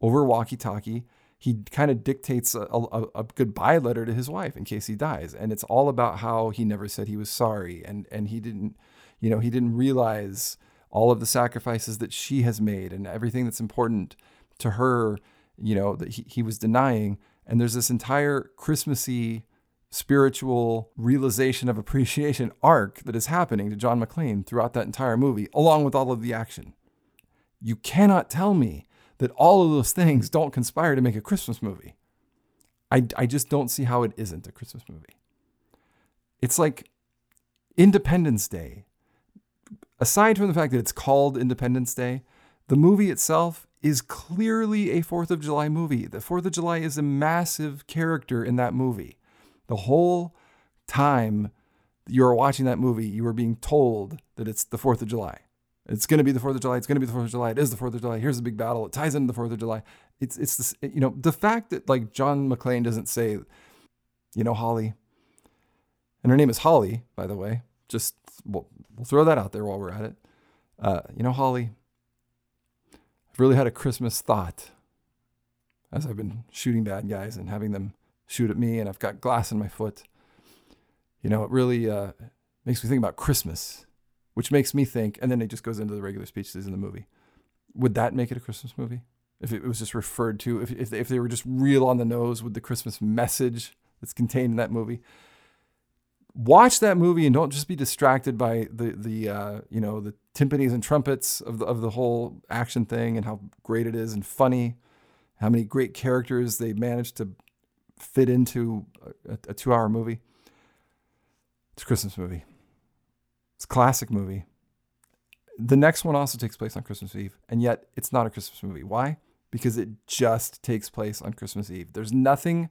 S2: over walkie-talkie. He kind of dictates a, a, a goodbye letter to his wife in case he dies, and it's all about how he never said he was sorry, and and he didn't you know, he didn't realize all of the sacrifices that she has made and everything that's important to her, you know, that he, he was denying. And there's this entire Christmassy spiritual realization of appreciation arc that is happening to John McClane throughout that entire movie, along with all of the action. You cannot tell me that all of those things don't conspire to make a Christmas movie. I, I just don't see how it isn't a Christmas movie. It's like Independence Day aside from the fact that it's called Independence Day, the movie itself is clearly a 4th of July movie. The 4th of July is a massive character in that movie. The whole time you are watching that movie, you are being told that it's the 4th of July. It's going to be the 4th of July. It's going to be the 4th of July. It is the 4th of July. Here's the big battle. It ties into the 4th of July. It's, it's this, you know, the fact that like John McClane doesn't say, you know, Holly, and her name is Holly, by the way, just we'll, we'll throw that out there while we're at it. Uh, you know, Holly, I've really had a Christmas thought as I've been shooting bad guys and having them shoot at me, and I've got glass in my foot. You know, it really uh, makes me think about Christmas, which makes me think, and then it just goes into the regular speeches in the movie. Would that make it a Christmas movie? If it was just referred to, if, if, if they were just real on the nose with the Christmas message that's contained in that movie, watch that movie and don't just be distracted by the the uh, you know the timpanis and trumpets of the of the whole action thing and how great it is and funny, how many great characters they managed to fit into a, a two hour movie. It's a Christmas movie. It's a classic movie. The next one also takes place on Christmas Eve, and yet it's not a Christmas movie. Why? Because it just takes place on Christmas Eve. There's nothing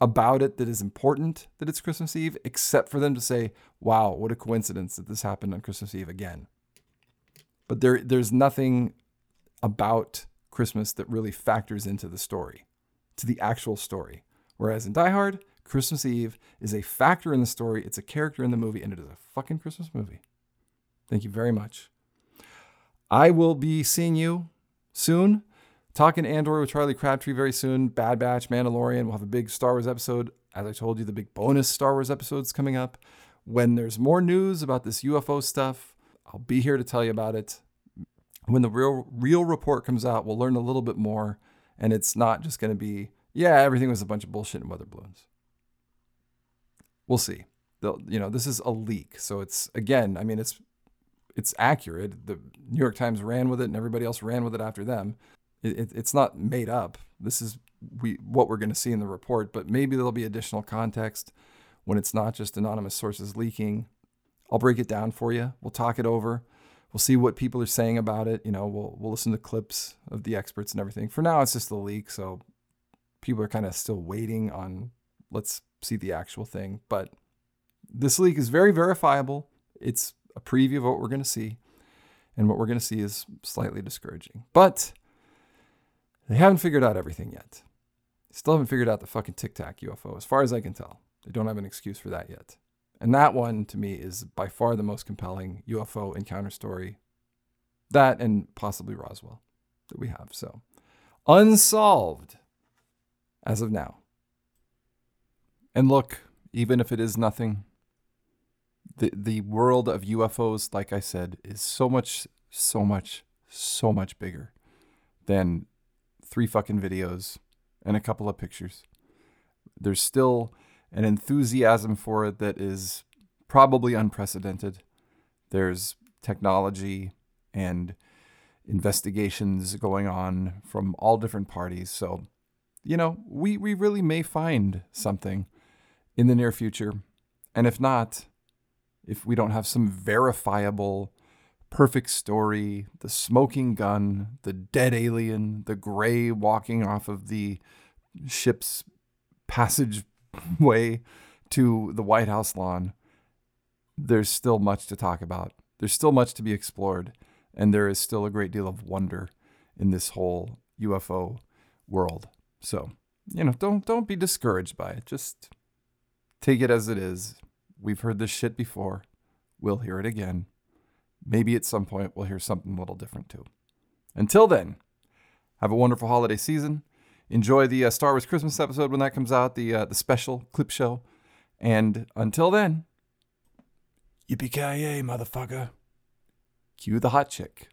S2: about it that is important that it's Christmas Eve, except for them to say, wow, what a coincidence that this happened on Christmas Eve again. But there, there's nothing about Christmas that really factors into the story, to the actual story. Whereas in Die Hard, Christmas Eve is a factor in the story, it's a character in the movie, and it is a fucking Christmas movie. Thank you very much. I will be seeing you soon. Talking Andor with Charlie Crabtree very soon. Bad Batch, Mandalorian. We'll have a big Star Wars episode. As I told you, the big bonus Star Wars episodes coming up. When there's more news about this UFO stuff, I'll be here to tell you about it. When the real real report comes out, we'll learn a little bit more, and it's not just going to be yeah, everything was a bunch of bullshit and weather balloons. We'll see. They'll, you know, this is a leak, so it's again. I mean, it's it's accurate. The New York Times ran with it, and everybody else ran with it after them. It, it, it's not made up. This is we what we're going to see in the report, but maybe there'll be additional context when it's not just anonymous sources leaking. I'll break it down for you. We'll talk it over. We'll see what people are saying about it. You know, we'll we'll listen to clips of the experts and everything. For now, it's just the leak, so people are kind of still waiting on let's see the actual thing. But this leak is very verifiable. It's a preview of what we're going to see. And what we're going to see is slightly discouraging. But they haven't figured out everything yet. Still haven't figured out the fucking Tic Tac UFO, as far as I can tell. They don't have an excuse for that yet. And that one, to me, is by far the most compelling UFO encounter story. That and possibly Roswell that we have. So, unsolved as of now. And look, even if it is nothing, the the world of UFOs, like I said, is so much, so much, so much bigger than three fucking videos and a couple of pictures. There's still an enthusiasm for it that is probably unprecedented. There's technology and investigations going on from all different parties. So, you know, we, we really may find something in the near future. And if not, if we don't have some verifiable perfect story, the smoking gun, the dead alien, the gray walking off of the ship's passageway to the White House lawn, there's still much to talk about. There's still much to be explored, and there is still a great deal of wonder in this whole UFO world. So, you know, don't don't be discouraged by it. Just take it as it is. We've heard this shit before. We'll hear it again maybe at some point we'll hear something a little different too. Until then, have a wonderful holiday season. Enjoy the uh, Star Wars Christmas episode when that comes out, the uh, the special clip show. And until then, yippee ki motherfucker. Cue the hot chick.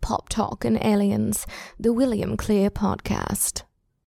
S1: Pop Talk and Aliens, the William Clear Podcast.